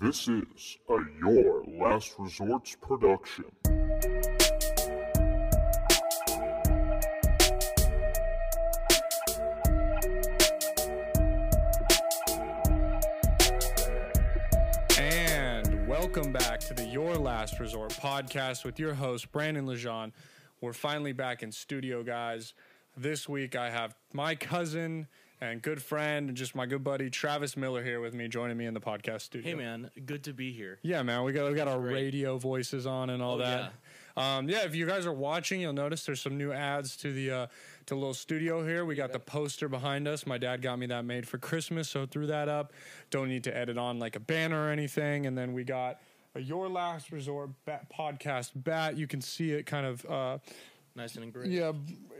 This is a Your Last Resorts production. And welcome back to the Your Last Resort podcast with your host, Brandon Lejean. We're finally back in studio, guys. This week I have my cousin and good friend and just my good buddy Travis Miller here with me, joining me in the podcast studio. Hey man, good to be here. Yeah, man, we got we got our Great. radio voices on and all Oh, that. Um, yeah, if you guys are watching, you'll notice there's some new ads to the uh, to little studio here. We got the poster behind us. My dad got me that made for Christmas, so threw that up. Don't need to edit on like a banner or anything. And then we got a Your Last Resort bat podcast bat. You can see it kind of. Uh, Nice and engraved. yeah,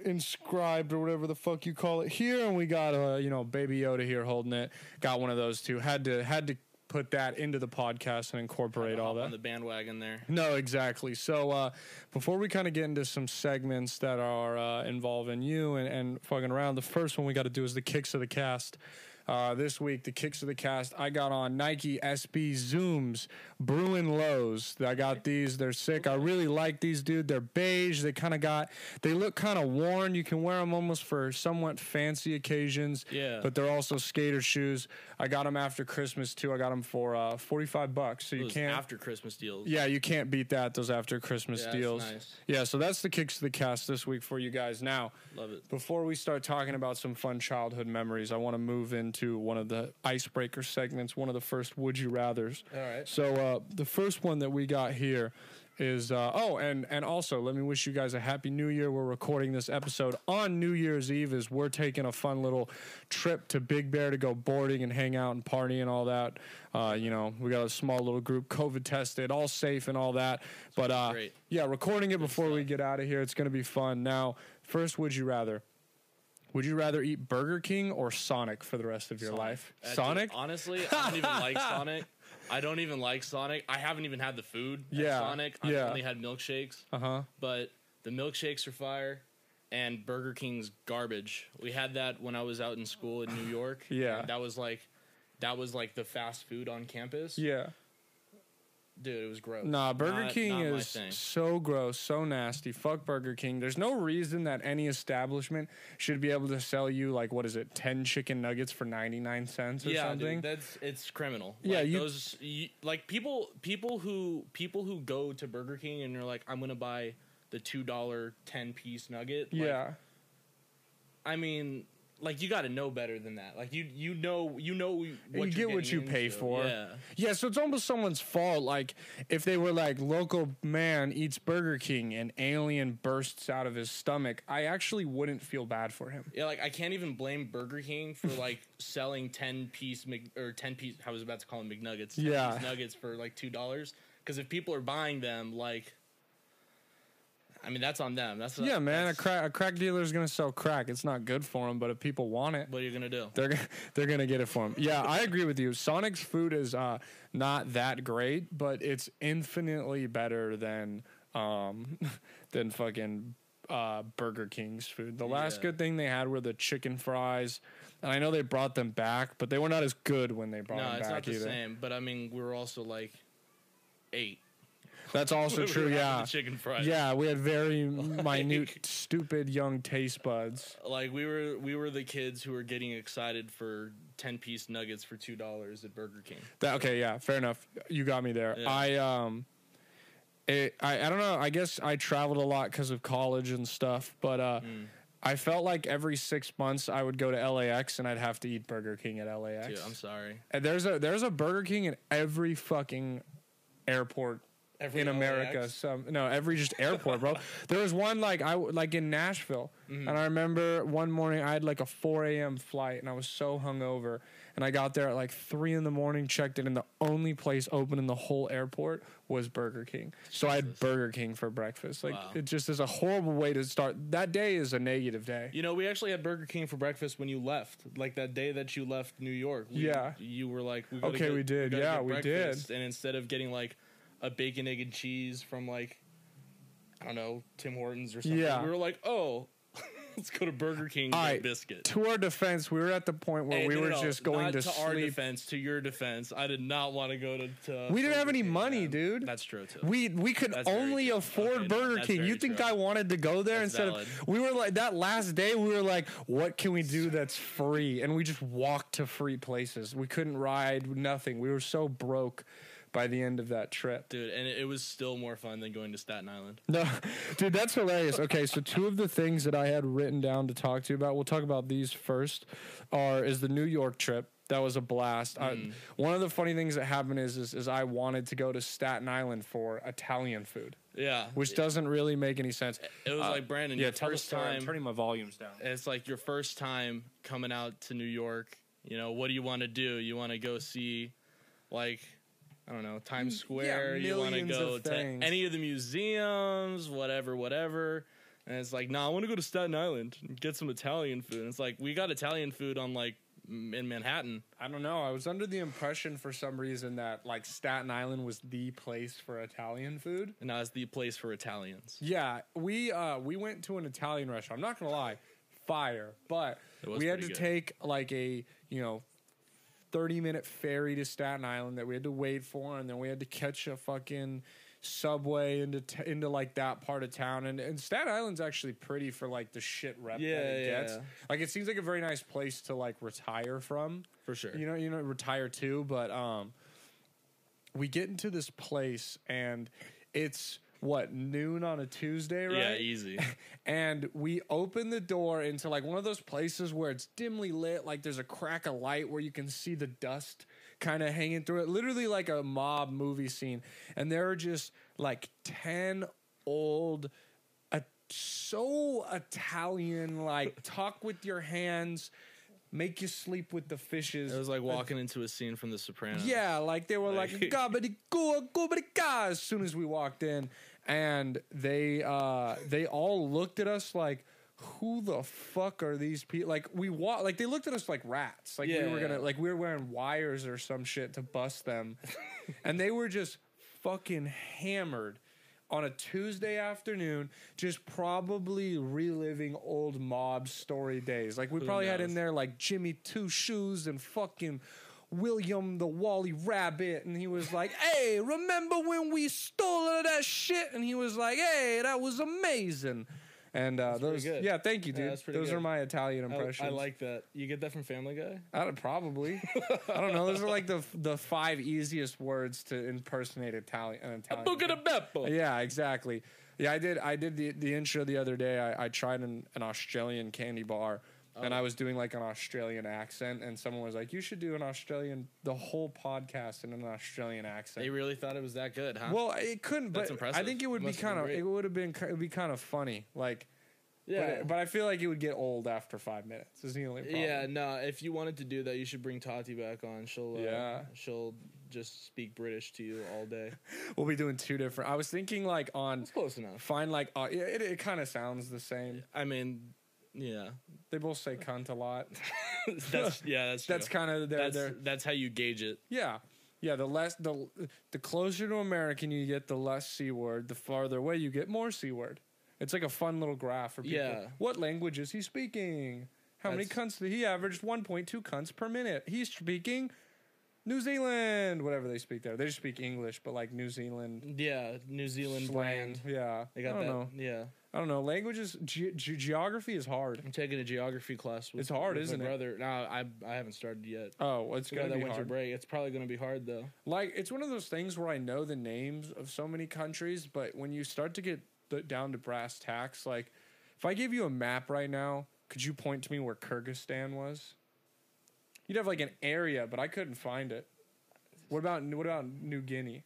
inscribed or whatever the fuck you call it here, and we got uh, you know Baby Yoda here holding it. Got one of those too. Had to had to put that into the podcast and incorporate all that. on the bandwagon there. No, exactly. So uh, before we kind of get into some segments that are uh, involving you and, and fucking around, the first one we got to do is the kicks of the cast. Uh, this week, the kicks of the cast, I got on Nike SB Zooms, Bruin Lows. I got these. They're sick. I really like these, dude. They're beige. They kind of got, they look kind of worn. You can wear them almost for somewhat fancy occasions. Yeah. But they're also skater shoes. I got them after Christmas too. I got them for uh, 45 bucks. So you Those can't. after Christmas deals. Yeah, you can't beat that. Those after Christmas Yeah, deals. nice. Yeah, so that's the kicks of the cast this week for you guys. Now, Love it. before we start talking about some fun childhood memories, I want to move into one of the icebreaker segments. One of the first would you rather's. All right. So uh, the first one that we got here is uh, oh, and and also let me wish you guys a happy New Year. We're recording this episode on New Year's Eve. As we're taking a fun little trip to Big Bear to go boarding and hang out and party and all that. Uh, you know, we got a small little group, COVID tested, all safe and all that. But uh, Great. yeah, recording it before we get out of here. It's going to be fun. Now, first, would you rather? Would you rather eat Burger King or Sonic for the rest of your life? Uh, dude, Sonic? honestly, I don't even like Sonic. I don't even like Sonic. I haven't even had the food at Yeah, Sonic. I've yeah. only had milkshakes. Uh huh. But the milkshakes are fire and Burger King's garbage. We had that when I was out in school in New York. Yeah. That was like that was like the fast food on campus. Yeah. Dude, it was gross. Nah, Burger Not- King not is so gross, so nasty. Fuck Burger King. There's no reason that any establishment should be able to sell you like what is it, ten chicken nuggets for ninety nine cents or yeah, something. dude, that's it's criminal. Yeah, like, you- those you, like people people who people who go to Burger King and they're like, I'm gonna buy the two dollar ten piece nugget. like, yeah, I mean, like you got to know better than that. Like you you know you know what you get what you pay into. for. Yeah, yeah. So it's almost someone's fault. Like if they were like, local man eats Burger King and alien bursts out of his stomach, I actually wouldn't feel bad for him. yeah. Like I can't even blame Burger King for like selling ten piece Mc, or ten piece. I was about to call them McNuggets. 10 Yeah. nuggets for like two dollars. Because if people are buying them, like. I mean that's on them. That's yeah, man. A that's crack, a crack dealer is gonna sell crack. It's not good for them, but if people want it, What are you gonna do? they're g- they're gonna get it for him. Yeah, I agree with you. Sonic's food is uh, not that great, but it's infinitely better than um, than fucking uh, Burger King's food. The last Yeah. good thing they had were the chicken fries, and I know they brought them back, but they were not as good when they brought No, them it's back not the either. same. But I mean, we were also like eight. That's also true. Yeah, chicken fries. yeah. We had very minute, stupid young taste buds. like we were we were the kids who were getting excited for ten piece nuggets for two dollars at Burger King. That, okay, yeah, fair enough. You got me there. Yeah. I um, it, I I don't know. I guess I traveled a lot because of college and stuff, but uh, Mm. I felt like every six months I would go to LAX and I'd have to eat Burger King at LAX. Dude, I'm sorry. and there's a there's a Burger King in every fucking airport Every in America. LAX? Some no, every just airport, bro. There was one like I like in Nashville, Mm-hmm. and I remember one morning I had like a 4 a.m. flight, and I was so hungover, and I got there at like three in the morning, checked in, and the only place open in the whole airport was Burger King. So I had Burger King for breakfast. Like Wow. it just is a horrible way to start. That day is a negative day. You know, we actually had Burger King for breakfast when you left. Like that day that you left New York. We, Yeah. You were like, we Okay, get- we did. gotta Yeah, we did. And instead of getting like a bacon, egg, and cheese from like, I don't know, Tim Hortons or something, Yeah. we were like, oh, Let's go to Burger King. All right. biscuit. To our defense, we were at the point where Hey, we no, were no, just going to, to our defense. To your defense, I did not want to go to. to We didn't have any King, money, man. dude. That's true too. We we could That's only afford Okay, Burger that's King. You think true. I wanted to go there That's instead valid. of we were like that last day we were like what can we do that's free and we just walked to free places. We couldn't ride nothing. We were so broke by the end of that trip. Dude, and it, it was still more fun than going to Staten Island. No, dude, that's hilarious. Okay, so two of the things that I had written down to talk to you about, we'll talk about these first, are is the New York trip. That was a blast. I, one of the funny things that happened is, is is I wanted to go to Staten Island for Italian food, Yeah, which doesn't really make any sense. it was uh, like Brandon. yeah, your first story. I'm time. turning my volumes down. It's like your first time coming out to New York. You know, what do you want to do? You want to go see, like, I don't know, Times Square. you want to go to things. any of the museums, whatever, whatever. And it's like, nah, I want to go to Staten Island and get some Italian food. And it's like we got Italian food on like m- in Manhattan. I don't know. I was under the impression for some reason that like Staten Island was the place for Italian food. And now it's the place for Italians. Yeah, we uh we went to an Italian restaurant. I'm not gonna lie, fire. But we had to good. take like a you know. 30 minute ferry to Staten Island that we had to wait for, and then we had to catch a fucking subway into t- into like that part of town. And, and Staten Island's actually pretty for like the shit rep Yeah, that it yeah. gets. Like it seems like a very nice place to like retire from For sure. you know, you know, retire too. But um, we get into this place and it's what noon on a Tuesday, right? Yeah, easy. And we open the door into like one of those places where it's dimly lit, like there's a crack of light where you can see the dust kind of hanging through it, literally like a mob movie scene. And there are just like 10 old, uh, so Italian, like talk with your hands, make you sleep with the fishes. It was like walking into a scene from The Sopranos. Yeah, like they were like Like- "Gabadee-goo, goobadee-ga," as soon as we walked in, and they uh they all looked at us like, "Who the fuck are these people?" Like we walk, like they looked at us like rats, like we were gonna, like we were wearing wires or some shit to bust them, and they were just fucking hammered. On a Tuesday afternoon, just probably reliving old mob story days. Like we Who probably had in there like Jimmy Two Shoes and fucking William the Wally Rabbit, and he was like, "Hey, remember when we stole all of that shit?" And he was like, "Hey, that was amazing." And uh, those, yeah, thank you, dude. pretty those good. are my Italian impressions. I like that. You get that from Family Guy? I don't, probably. I don't know. Those are like the the five easiest words to impersonate Italian. An Italian. Buca di Beppo. Yeah, exactly. Yeah, I did. I did the the intro the other day. I, I tried an, an Australian candy bar, and Oh. I was doing like an Australian accent, and someone was like, "You should do an Australian the whole podcast in an Australian accent." They really thought it was that good, huh? well, it couldn't, but That's I think it would be Must kind of it would have been it would be kind of funny, like. yeah. But, but I feel like it would get old after five minutes. Is the only problem. yeah, no. If you wanted to do that, you should bring Tati back on. She'll, uh, Yeah. she'll just speak British to you all day. we'll be doing two different. I was thinking like on It's close enough. find like uh, it, it kind of sounds the same. I mean, yeah, They both say cunt a lot. that's yeah, that's true. That's kind of their that's their that's how you gauge it. Yeah. Yeah, the less the the closer to American you get, the less c word. The farther away you get, more c word. It's like a fun little graph for people. Yeah. What language is he speaking? How many That's- cunts did he averaged? One point two cunts per minute. He's speaking New Zealand, whatever they speak there. They just speak English, but like New Zealand Yeah, New Zealand slang. brand. Yeah, They got I don't that. Yeah, I don't know. Languages, ge- ge- geography is hard. I'm taking a geography class. With, It's hard, with isn't my it? brother. No, I I haven't started yet. Oh, well, it's We gonna that be winter hard. break. It's probably gonna be hard though. Like it's one of those things where I know the names of so many countries, but when you start to get the, down to brass tacks, like if I gave you a map right now, could you point to me where Kyrgyzstan was? You'd have like an area, but I couldn't find it. What about what about New Guinea?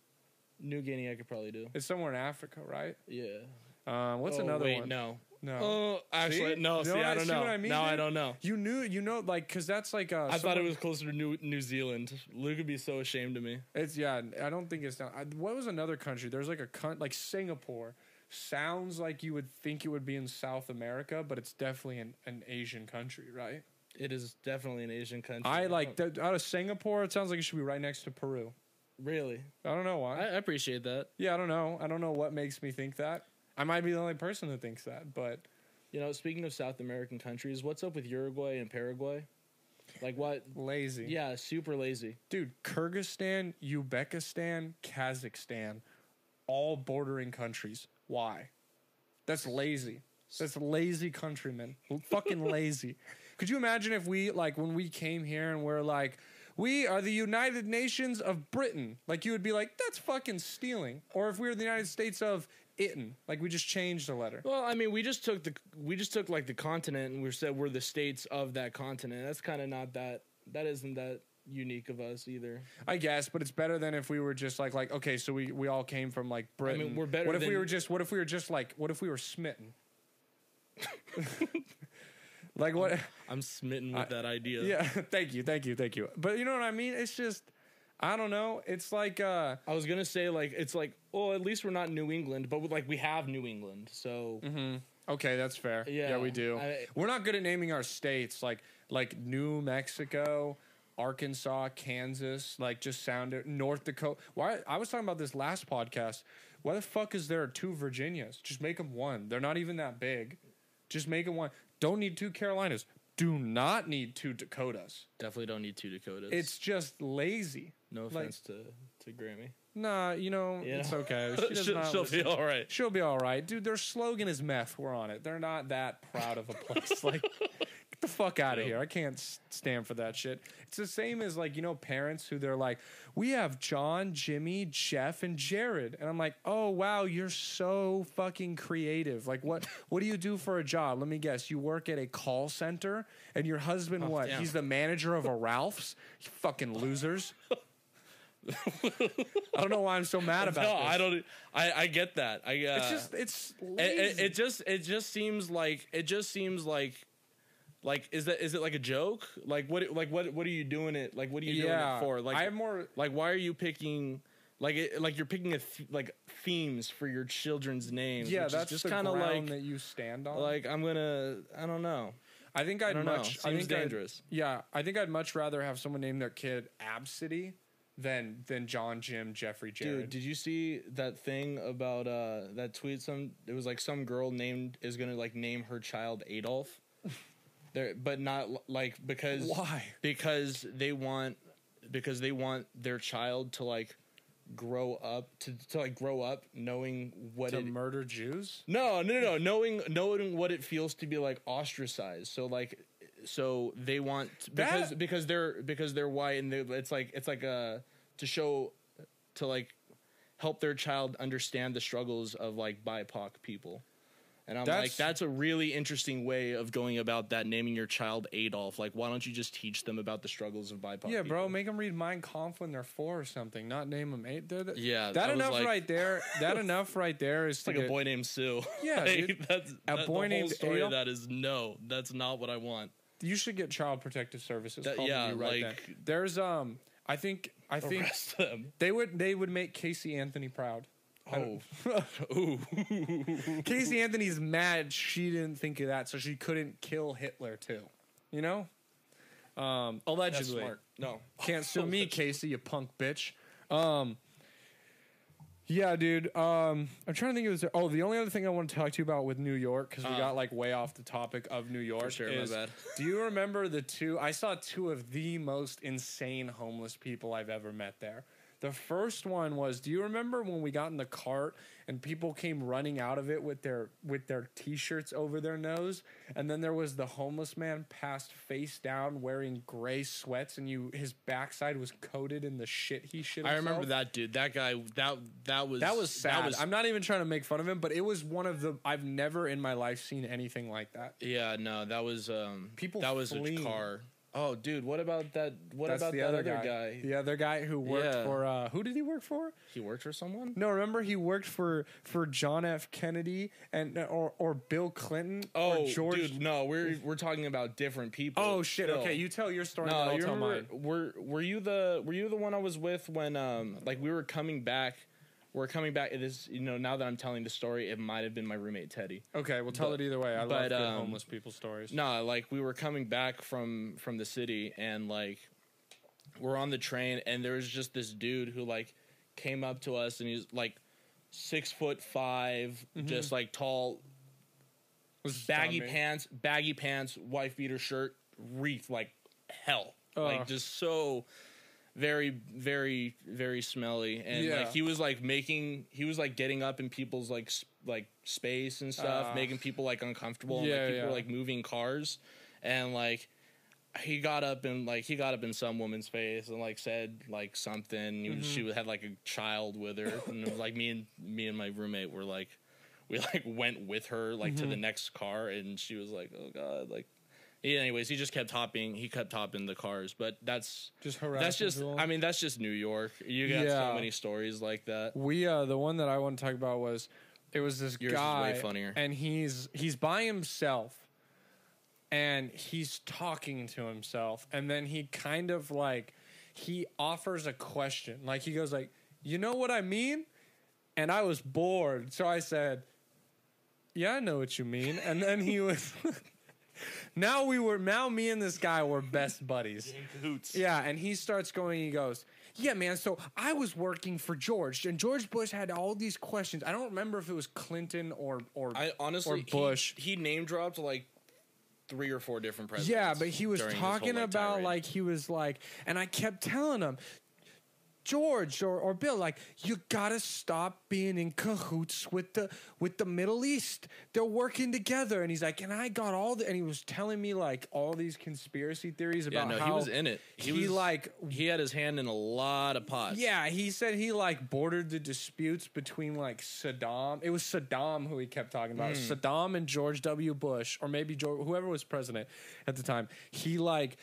New Guinea, I could probably do. It's somewhere in Africa, right? Yeah. Um, what's Oh, another wait, one? No. No. Oh, actually, See? no. See, know what I I- don't see know. what I mean, now I don't know. You knew, you know, like, cause that's like uh, I thought it was closer to New New Zealand. Luke would be so ashamed of me. It's yeah. I don't think it's down. I, what was another country? There's like a cunt like Singapore. Sounds like you would think it would be in South America, but it's definitely an, an Asian country, right? It is definitely an Asian country. I like that out of Singapore. It sounds like it should be right next to Peru. Really, I don't know why. I, I appreciate that. yeah, I don't know. I don't know what makes me think that. I might be the only person that thinks that, but You know, speaking of South American countries, what's up with Uruguay and Paraguay? Like what? Lazy. Yeah, super lazy. Dude, Kyrgyzstan, Uzbekistan, Kazakhstan, all bordering countries. Why? That's lazy. That's lazy countrymen. Fucking lazy. Could you imagine if we like when we came here and we're like, we are the United Nations of Britain? Like you would be like, that's fucking stealing. Or if we were the United States of Itten, like we just changed the letter. Well, I mean, we just took the we just took like the continent and we said we're the states of that continent. That's kind of not that that isn't that unique of us either. I guess, but it's better than if we were just like like okay, so we we all came from like Britain. we're better What if we were just what if we were just like what if we were smitten? like what? I'm smitten with I- that idea. Yeah, thank you, thank you, thank you. But you know what I mean? It's just I don't know. It's like uh I was gonna say like it's like oh at least we're not New England, but like we have New England, so okay, that's fair. Yeah, Yeah, we do. I- we're not good at naming our states like like New Mexico. Arkansas, Kansas, like just sound it. North Dakota. Why? I was talking about this last podcast. Why the fuck is there two Virginias? Just make them one. They're not even that big. Just make them one. Don't need two Carolinas. Do not need two Dakotas. definitely don't need two Dakotas. It's just lazy. no offense to to Grammy. Nah, you know, Yeah. it's okay. She does she'll not she'll listen. be all right. She'll be all right, dude. Their slogan is meth. We're on it. They're not that proud of a place. like, the fuck out of here. I can't stand for that shit. It's the same as like you know parents who they're like, we have John, Jimmy, Jeff, and Jared, and I'm like, oh wow, you're so fucking creative. Like, what what do you do for a job? Let me guess. You work at a call center, and your husband what? damn. He's the manager of a Ralph's. You fucking losers. I don't know why I'm so mad about No, this. I don't. I I get that. I uh, It's just it's it, it, it just it just seems like it just seems like like is that is it like a joke? Like what like what what are you doing it like what are you doing it for? Like I have more. like why are you picking like it, like you're picking a th- like themes for your children's names? Yeah, that's just kind of like that you stand on. like I'm gonna I don't know. I think I'd know. much. I Seems think I'd- dangerous. yeah, I think I'd much rather have someone name their kid Absidy than than John, Jim, Jeffrey, Jared. Dude, did you see that thing about uh that tweet? Some it was like some girl named is gonna like name her child Adolf. There, but not like because Why? Because they want because they want their child to like grow up to to like grow up knowing what to it. murder Jews? no, no, no, no, knowing knowing what it feels to be like ostracized. So like, so they want because That- because they're because they're white and they, it's like it's like a to show to like help their child understand the struggles of like BIPOC people. And I'm like, That's- that's a really interesting way of going about that. Naming your child Adolf, like, why don't you just teach them about the struggles of BIPOC? Yeah, bro, people? make them read Mein Kampf when they're four or something. Not name them eight. The, Yeah, that enough like- right there. That enough right there is like a boy named Sue. Yeah, Like, dude. That's A that, boy named story Adolf? of that is no. That's not what I want. You should get Child Protective Services. That- yeah, right like- then. there's um. I think I think them. they would they would make Casey Anthony proud. Oh, ooh. Casey Anthony's mad she didn't think of that, so she couldn't kill Hitler too. You know? Um, That's allegedly. smart. No, Can't sue me, Casey, you punk bitch. Um, yeah, dude. Um, I'm trying to think of this. Oh, the only other thing I want to talk to you about with New York because we Uh. got like way off the topic of New York. sure, my bad. Do you remember the two? I saw two of the most insane homeless people I've ever met there. The first one was, do you remember when we got in the cart and people came running out of it with their with their t-shirts over their nose, and then there was the homeless man passed face down wearing gray sweats, and you his backside was coated in the shit he shit. I remember that dude. That guy. That that was That was sad. Was, I'm not even trying to make fun of him, but it was one of the I've never in my life seen anything like that. yeah, no, that was um. People That was fleeing. a car. Oh, dude, what about that? What That's about the that other, other guy. guy? The other guy who worked Yeah. for uh, who did he work for? He worked for someone. No, remember he worked for for John F. Kennedy and or or Bill Clinton Oh, or George. dude, no, we're we're talking about different people. oh shit! still. Okay, you tell your story. No, you remember? Were were you the were you the one I was with when um like we were coming back? We're coming back. It is you know now that I'm telling the story, it might have been my roommate Teddy. Okay, we'll tell but- it either way. I love good um, homeless people stories. No, like we were coming back from from the city and like we're on the train and there was just this dude who like came up to us and he's like six foot 5 Mm-hmm. just like tall Was baggy pants, baggy pants, wife beater shirt, wreath like hell, Ugh. like just so very, very, very smelly. And Yeah. like he was like making, he was like getting up in people's like s- like space and stuff, Ah. making people like uncomfortable. and Yeah, like people yeah. were like moving cars, and like he got up and like he got up in some woman's face and like said like something. Was- She Mm-hmm. had like a child with her, and it was like me and me and my roommate were like, we like went with her like Mm-hmm. to the next car, and she was like, oh god, like. Yeah, anyways, he just kept hopping. He kept hopping the cars, but that's Just that's just. people? I mean, that's just New York. You got Yeah. so many stories like that. We uh the one that I want to talk about was it was this Yours is way guy funnier. and he's he's by himself and he's talking to himself and then he kind of like he offers a question like he goes like you know what I mean and I was bored so I said yeah I know what you mean and then he was now we were now me and this guy were best buddies yeah, and he starts going. He goes, "Yeah, man. So I was working for George, and George Bush had all these questions. I don't remember if it was Clinton or or I honestly, or Bush. He, he name dropped like three or four different presidents. yeah, but he was during his whole, talking about tirade. like he was like, and I kept telling him." George or, or Bill, like you gotta stop being in cahoots with the with the Middle East. They're working together, and he's like, and I got all the, and he was telling me like all these conspiracy theories Yeah, about no, how he was in it. He, was like he had his hand in a lot of pots. Yeah, he said he like bordered the disputes between like Saddam. It was Saddam who he kept talking about. Hmm. Saddam and George W. Bush, or maybe George, whoever was president at the time. He like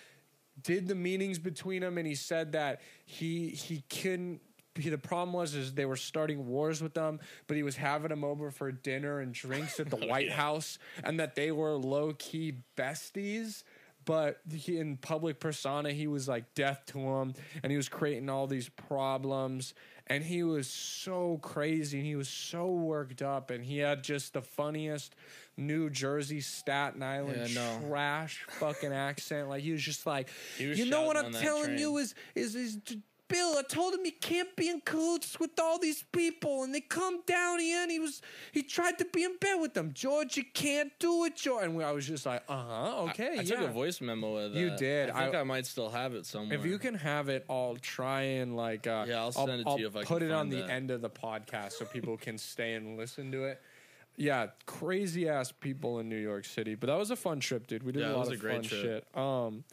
did the meetings between them, and he said that he he couldn't. He, the problem was is they were starting wars with them, but he was having them over for dinner and drinks at the oh, White House, and that they were low key besties but he, in public persona he was like death to him and he was creating all these problems and he was so crazy and he was so worked up and he had just the funniest new jersey staten island Yeah, no. trash fucking accent like he was just like was you know what i'm telling train." you is is is Bill, I told him he can't be in cahoots with all these people, and they come down here, and he was he tried to be in bed with them. George, you can't do it, George. And I was just like, uh huh, okay, I, I yeah. took a voice memo of that. You did. I think I- I, might still have it somewhere. If you can have it, I'll try and like. Uh, Yeah, I'll send it to you if I put it on find the end of the podcast so people can stay and listen to it. Yeah, crazy ass people in New York City, but that was a fun trip, dude. We did Yeah, a lot was of a great fun trip. shit. Um,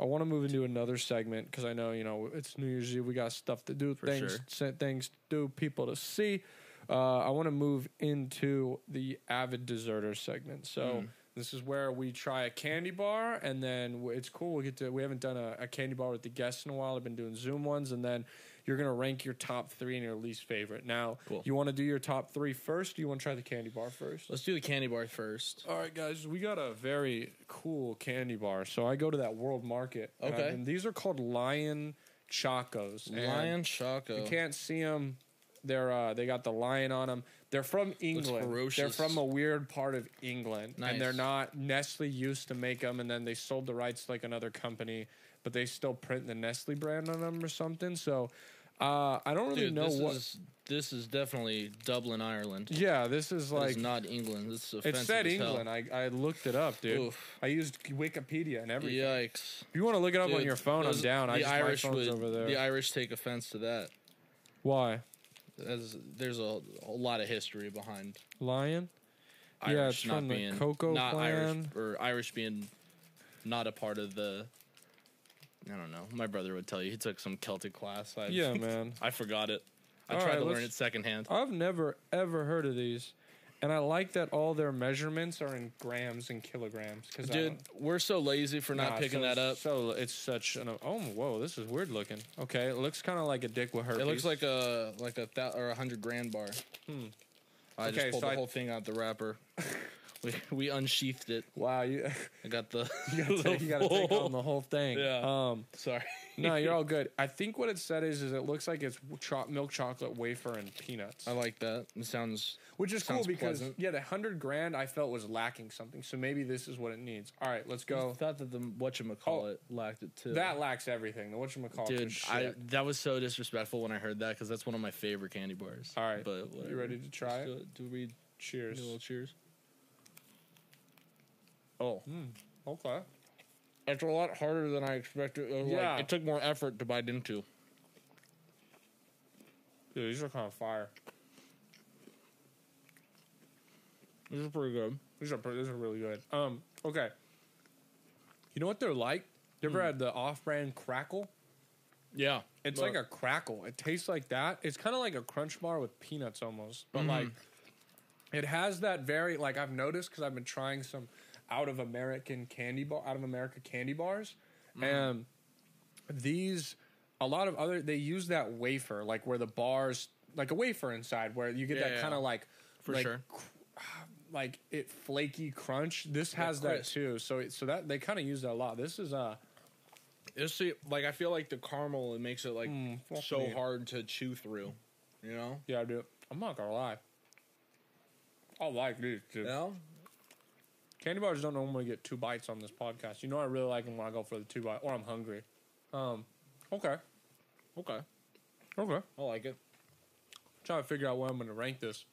I want to move into another segment because I know you know it's New Year's Eve. We got stuff to do, things, sure. things to do, people to see. Uh, I want to move into the avid deserter segment. So Hmm. this is where we try a candy bar, and then it's cool. We get to. We haven't done a, a candy bar with the guests in a while. I've been doing Zoom ones, and then you're gonna rank your top three and your least favorite. Now, Cool. you want to do your top three first? Or you want to try the candy bar first? Let's do the candy bar first. All right, guys, we got a very cool candy bar. So I go to that World Market. and Okay. and these are called Lion Chacos. Lion Choco. You can't see them. They're uh, they got the lion on them. They're from England. They're from a weird part of England, and they're not Nestle used to make them, and then they sold the rights to like another company, but they still print the Nestle brand on them or something. So uh, I don't really Dude, know this what. is this is definitely Dublin, Ireland. yeah, this is Like, it's not England. This is it said as hell. England. I, I looked it up, dude. Oof. I used Wikipedia and everything. Yikes! If you want to look it up on your phone, I'm down. I The just Irish would. over there. The Irish take offense to that. Why? As there's a, a lot of history behind Lion? Irish Yeah, it's not from the Cocoa not Irish or Irish being not a part of the. I don't know. My brother would tell you he took some Celtic class. I, Yeah, man. I forgot it. I All tried right, to learn let's- it secondhand. I've never ever heard of these, and I like that all their measurements are in grams and kilograms. Cause I Dude, don't- we're so lazy for not Nah, picking so- that up. So it's such an oh whoa, this is weird looking. Okay, it looks kind of like a dick with herpes. It looks like a like a thou- or a hundred grand bar. Hmm. I Okay, just pulled so the I- whole thing out the wrapper. we we unsheathed it. wow. You I got the. you gotta, take, you gotta take on the whole thing. Yeah. Um. Sorry. No, you're all good. I think what it said is, is it looks like it's cho- milk chocolate wafer and peanuts. I like that. It sounds. Which is cool because pleasant. yeah, the hundred grand I felt was lacking something. So maybe this is what it needs. All right, let's go. I thought that the whatchamacallit lacked it too. Oh. That lacks everything. The whatchamacallit Dude. I that was so disrespectful when I heard that because that's one of my favorite candy bars. All right. but whatever. you ready to try Let's it? Do, do we Cheers. do a little cheers? Oh, Okay. it's a lot harder than I expected. It was Yeah. like, it took more effort to bite into. Dude, these are kind of fire. These are pretty good. These are pretty, these are really good. Um, okay. You know what they're like? You ever had the off-brand crackle? Yeah, It's but- like a crackle. It tastes like that. It's kind of like a crunch bar with peanuts almost, but Mm-hmm. like it has that very like I've noticed because I've been trying some out of American candy bar, out of America candy bars, Mm-hmm. and these a lot of other they use that wafer like where the bars like a wafer inside where you get Yeah, that yeah. kind of like For like, sure. like it flaky crunch. This has that too. So it, so that they kind of use that a lot. This is uh It's the, like I feel like the caramel it makes it like Mm, so me. hard to chew through. You know? yeah, I do. I'm not gonna lie. I like these too. Yeah. Candy bars don't normally get two bites on this podcast. You know I really like them when I go for the two bite or I'm hungry. Um, okay, Okay. okay. I like it. I'm trying to figure out where I'm going to rank this.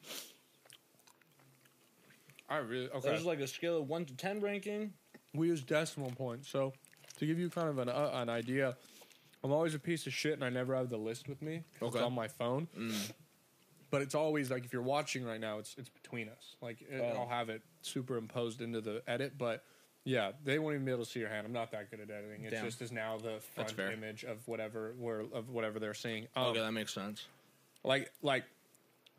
I really okay. There's like a scale of one to ten ranking. we use decimal points, so to give you kind of an uh, an idea, I'm always a piece of shit and I never have the list with me. Okay. Mm. on my phone. But it's always like if you're watching right now, it's it's between us. Like it, Oh. I'll have it superimposed into the edit, but yeah, they won't even be able to see your hand. I'm not that good at editing. It Damn. just is now the front image of whatever where of whatever they're seeing. Um, okay, that makes sense. like like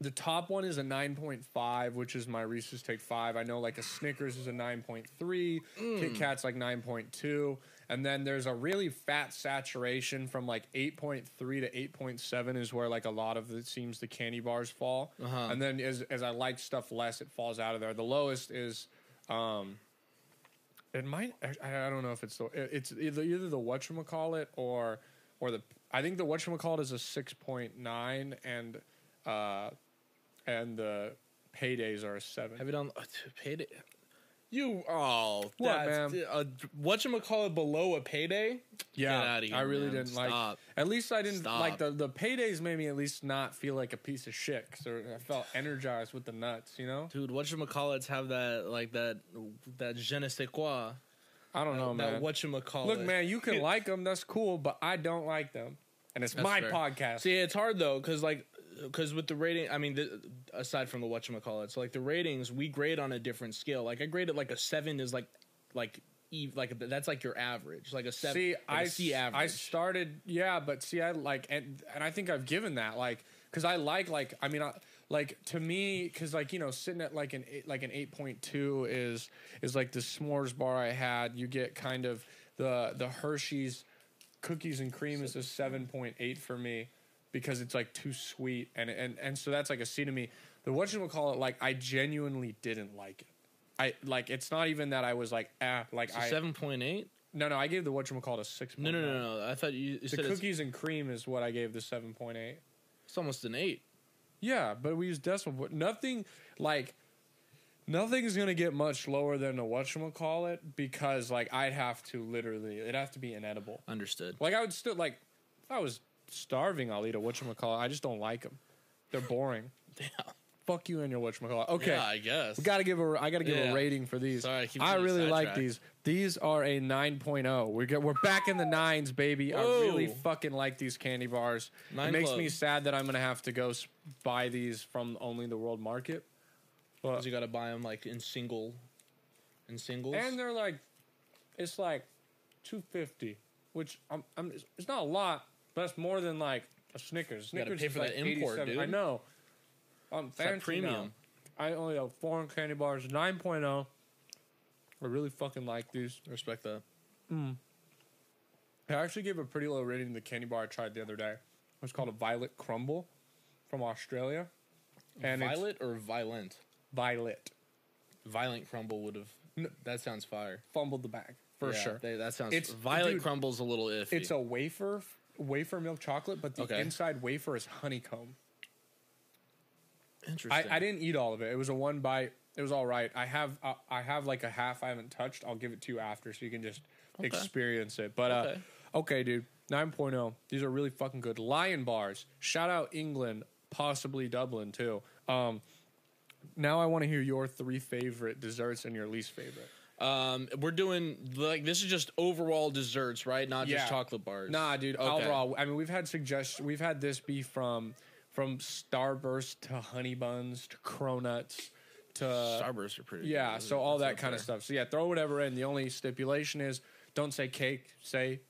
the top one is a 9.5 which is my reese's take 5 i know like a snickers is a 9.3 kit kat's like 9.2 and then there's a really fat saturation from like 8.3 to 8.7 is where like a lot of it seems the candy bars fall Uh-huh. and then as, as i like stuff less it falls out of there the lowest is um it might i, I don't know if it's the it's either either the whatchamacallit or or the i think the whatchamacallit is a 6.9 and uh and the paydays are a 7 Have you done uh, payday? You oh What, that's, man? Uh, what you call it below a payday? yeah here, i really man. didn't like at least i didn't Stop. like the the paydays made me at least not feel like a piece of shit because i felt energized with the nuts you know Dude, what you call it have that like that that je ne sais quoi? i don't know that man what you call look man you can like them that's cool but i don't like them and it's That's my fair. podcast See, it's hard though, because like, because with the rating, I mean, the, aside from the whatchamacallit, so like the ratings, we grade on a different scale. Like I graded like a seven is like, like, like that's like your average, like a seven. See, like I a C s- average. I started, yeah, but see, I like, and and I think I've given that, like, because I like, like, I mean, I, like to me, because like you know, sitting at like an eight, like an eight point two is is like the s'mores bar I had. You get kind of the the Hershey's cookies and cream is a seven point eight for me because it's like too sweet, and and and so that's like a C to me. The what you would call it, like I genuinely didn't like it. I like it's not even that I was like ah like I seven point eight. no no I gave the what you call it a six. No, no, no, no. I thought you, you The cookies and cream is what I gave the seven point eight. it's almost an eight. Yeah, but we use decimal. But nothing like nothing's gonna get much lower than a it because like I'd have to literally it'd have to be inedible. Understood. Like I would still like if I was starving, I'll eat a whatchamacallit. I just don't like them. They're boring. Yeah. Fuck you and your whatchamacallit. Okay. Yeah, I guess. We gotta give a I gotta give Yeah. a rating for these. Sorry, I I really like these. These are a 9.0. We're get, we're back in the nines, baby. I really fucking like these candy bars. Nine it makes Club. me sad that I'm gonna have to go buy these from only the world market. But you got to buy them like in single, in singles. and they're like, it's like 250, which I'm, I'm it's not a lot, it's more than like a Snickers. You gotta Snickers pay is for like that import, 87. dude. I know. I'm that fancy premium. I only have foreign candy bars, 9.0. I really fucking like these. respect that. Mm. I actually gave a pretty low rating to the candy bar I tried the other day. It was called a Violet Crumble from Australia. And it's Violet or violent? Violet. Violent crumble would have. No. That sounds fire Fumbled the bag for Yeah, sure. they- that sounds. It's- violet dude, crumble's a little iffy. It's a wafer, wafer milk chocolate, but the Okay. inside wafer is honeycomb. interesting. I, I didn't eat all of it. It was a one bite. It was all right. I have uh, I have like a half I haven't touched. I'll give it to you after so you can just Okay. experience it. But uh, Okay. okay, dude, 9.0. These are really fucking good. Lion bars. Shout out England, possibly Dublin too. Um, now I want to hear your three favorite desserts and your least favorite. Um, we're doing like this is just overall desserts, right? Not Yeah. just chocolate bars. Nah, dude. Okay. Overall, I mean, we've had suggestions. We've had this be from from Starburst to Honey Buns to Cronuts to Starbursts are pretty. yeah. good. So all That's that up kind of there. stuff. So yeah, throw whatever in. The only stipulation is don't say cake. Say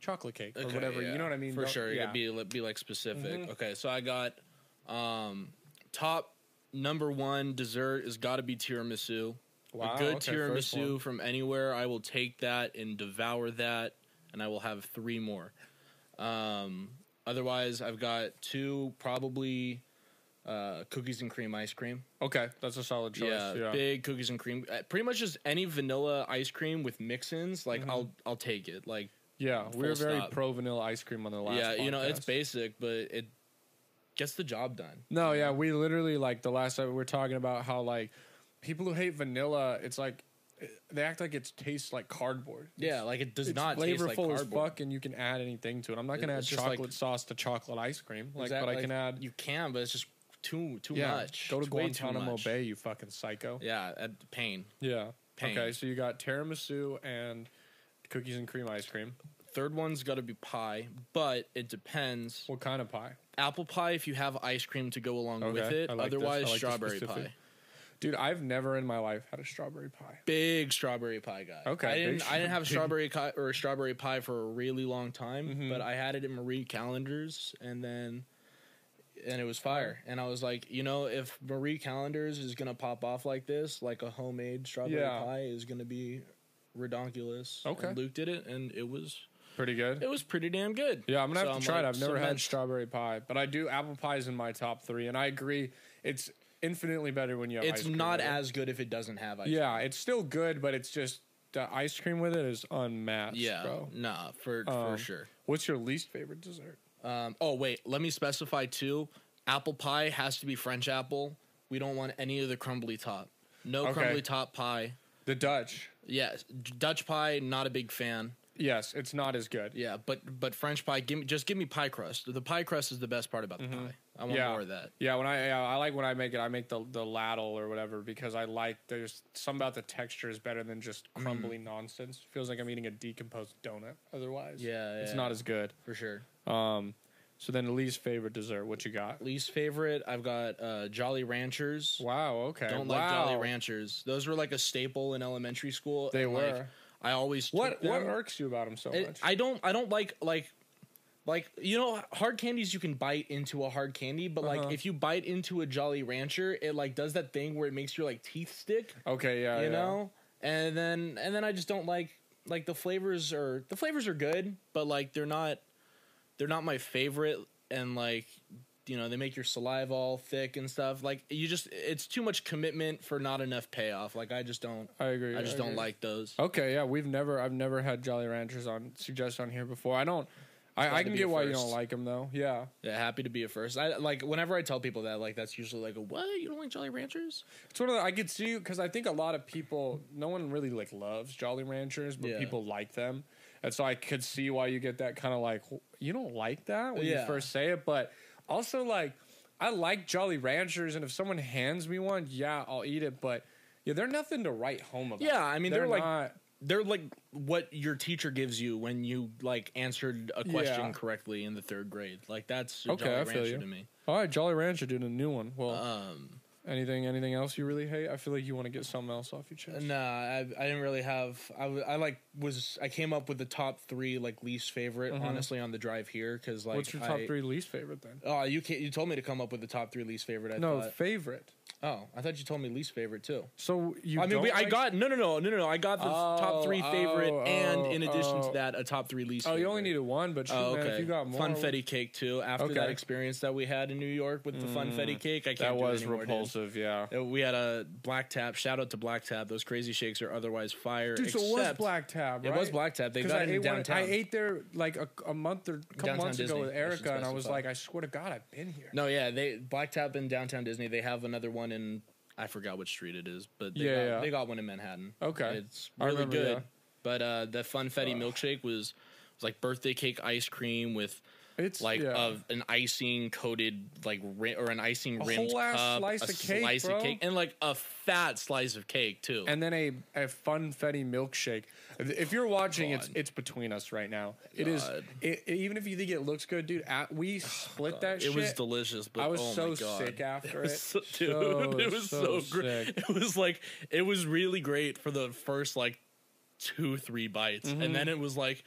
chocolate cake or Okay, whatever. yeah. You know what I mean? For Don't- sure. Yeah. Mm-hmm. Yeah. Be be like specific. Okay, so I got um top number one dessert has got to be tiramisu. Wow, a good okay, tiramisu from anywhere. I will take that and devour that, and I will have three more. Um, otherwise, I've got two probably uh, cookies and cream ice cream. Okay, that's a solid choice. Yeah, Yeah. big cookies and cream. Uh, Pretty much just any vanilla ice cream with mix-ins. Like Mm-hmm. I'll I'll take it. Like Yeah, we were very stop. pro vanilla ice cream on the last. yeah, you know it's basic, but it gets the job done. No, yeah, we literally like the last time we were talking about how like people who hate vanilla, it's like they act like it tastes like cardboard. Yeah, like it does It's not flavorful taste like as fuck, and you can add anything to it. I'm not gonna add It's just like- chocolate sauce to chocolate ice cream, like, but I like, can add. You can, but it's just too too yeah, much. go to It's Guantanamo. Bay, you fucking psycho. Yeah, at pain. Yeah. Pain. Okay, so you got tiramisu and cookies and cream ice cream. Third one's got to be pie, but it depends. What kind of pie? Apple pie if you have ice cream to go along with it. Like. Otherwise, strawberry pie. Dude, I've never in my life had a strawberry pie. Big strawberry pie guy. Okay, I big didn't. I didn't have strawberry ki- or a strawberry pie for a really long time, Mhm. but I had it in Marie Callender's, and then and it was fire. And I was like, you know, if Marie Callender's is gonna pop off like this, like a homemade strawberry Yeah. pie is gonna be redonkulous. Okay. And Luke did it, and it was Pretty good. it was pretty damn good. Yeah, I'm gonna So have to try like, it. I've never so had that's- strawberry pie, but I do. Apple pies in my top three, and I agree. It's infinitely better when you have. It's ice cream not with it. as good if it doesn't have ice. Yeah, it's still good, but it's just the ice cream with it is unmatched, Yeah, bro. nah, for Um, for sure. What's your least favorite dessert? Um, oh wait, let me specify too. Apple pie has to be French apple. We don't want any of the crumbly top. No Okay. crumbly top pie. The Dutch. Yes, D- Dutch pie. Not a big fan. Yes, it's not as good. Yeah, but but French pie. Give me just give me pie crust. The pie crust is the best part about the pie. I want Mm-hmm. Yeah. more of that. Yeah, when I yeah, I like when I make it, I make the the ladle or whatever because I like there's some about the texture is better than just Mm. crumbly nonsense. Feels like I'm eating a decomposed donut. Otherwise, Yeah, it's not as good. For sure. Um, so then the least favorite dessert, what you got? Least favorite. I've got uh, Jolly Ranchers. Wow, okay. Don't wow. like Jolly Ranchers. Those were like a staple in elementary school. They were. Like, I always What what irks you about them so It- much? I don't I don't like like like you know hard candies you can bite into a hard candy but Uh-huh. like if you bite into a Jolly Rancher it like does that thing where it makes your like teeth stick okay, yeah, you yeah. know and then and then I just don't like like the flavors are the flavors are good but like they're not they're not my favorite and like you know they make your saliva all thick and stuff like you just it's too much commitment for not enough payoff like I just don't I agree. I just don't like those Okay, yeah, we've never, I've never had Jolly Ranchers on suggest on here before. I don't. I, I can get why you don't like them though. Yeah, Yeah, happy to be a first. I like whenever I tell people that, like that's usually like a what? You don't like Jolly Ranchers? it's one of the, I could see because I think a lot of people, no one really like loves Jolly Ranchers, but Yeah. people like them, and so I could see why you get that kind of like you don't like that when you first say it, but also like I like Jolly Ranchers, and if someone hands me one, yeah, I'll eat it, but. Yeah, they're nothing to write home about. Yeah, I mean, they're like- not- They're like what your teacher gives you when you like answered a question Yeah. correctly in the third grade. Like that's a Okay, Jolly I Rancher to me. all right, Jolly Rancher doing a new one. Well, Um, Anything anything else you really hate? I feel like you want to get something else off your chest. nah, I, I didn't really have. I, w- I like was I came up with the top three like least favorite Mhm. honestly on the drive here because like What's your top I- three least favorite then? Oh, you can You told me to come up with the top three least favorite. I no, thought. favorite. Oh, I thought you told me least favorite too. So you I mean, we, I got no, no, no, no, no, no. I got the top three favorite, oh, and in addition oh. to that, a top three least. Oh, you only needed one, but shoot, Oh, man, okay. if you got more, funfetti cake too. After that experience that we had in New York with the funfetti cake, I can't. that was anymore, dude. repulsive. Yeah. Uh, We had a black tap. Shout out to Black Tap. Those crazy shakes are otherwise fire. Dude, so it was except- Black Tap. right? It was Black Tap. They got I it in ate one- downtown. I ate there like a, a month or a couple Downtown months Disney, ago with I Erica, and I was like, I swear to God, I've been here. No, yeah, they Black Tap in downtown Disney. They have another one in I forgot which street it is, but they Yeah, got, yeah. they got one in Manhattan. Okay. it's really remember, good. yeah. But uh, the funfetti milkshake was was like birthday cake ice cream with It's- like yeah. of an icing coated like or an icing A rimmed whole ass cup, slice a of cake, slice of cake, and like a fat slice of cake too. and then a a funfetti milkshake. If you're watching, it's God. it's between us right now. It is. God. It, even if you think it looks good, dude. At, we split that it shit. was delicious, but I was oh so my God. sick after it. so- dude, So, it was so, so great. It was like it was really great for the first like two, three bites, Mm-hmm. and then it was like,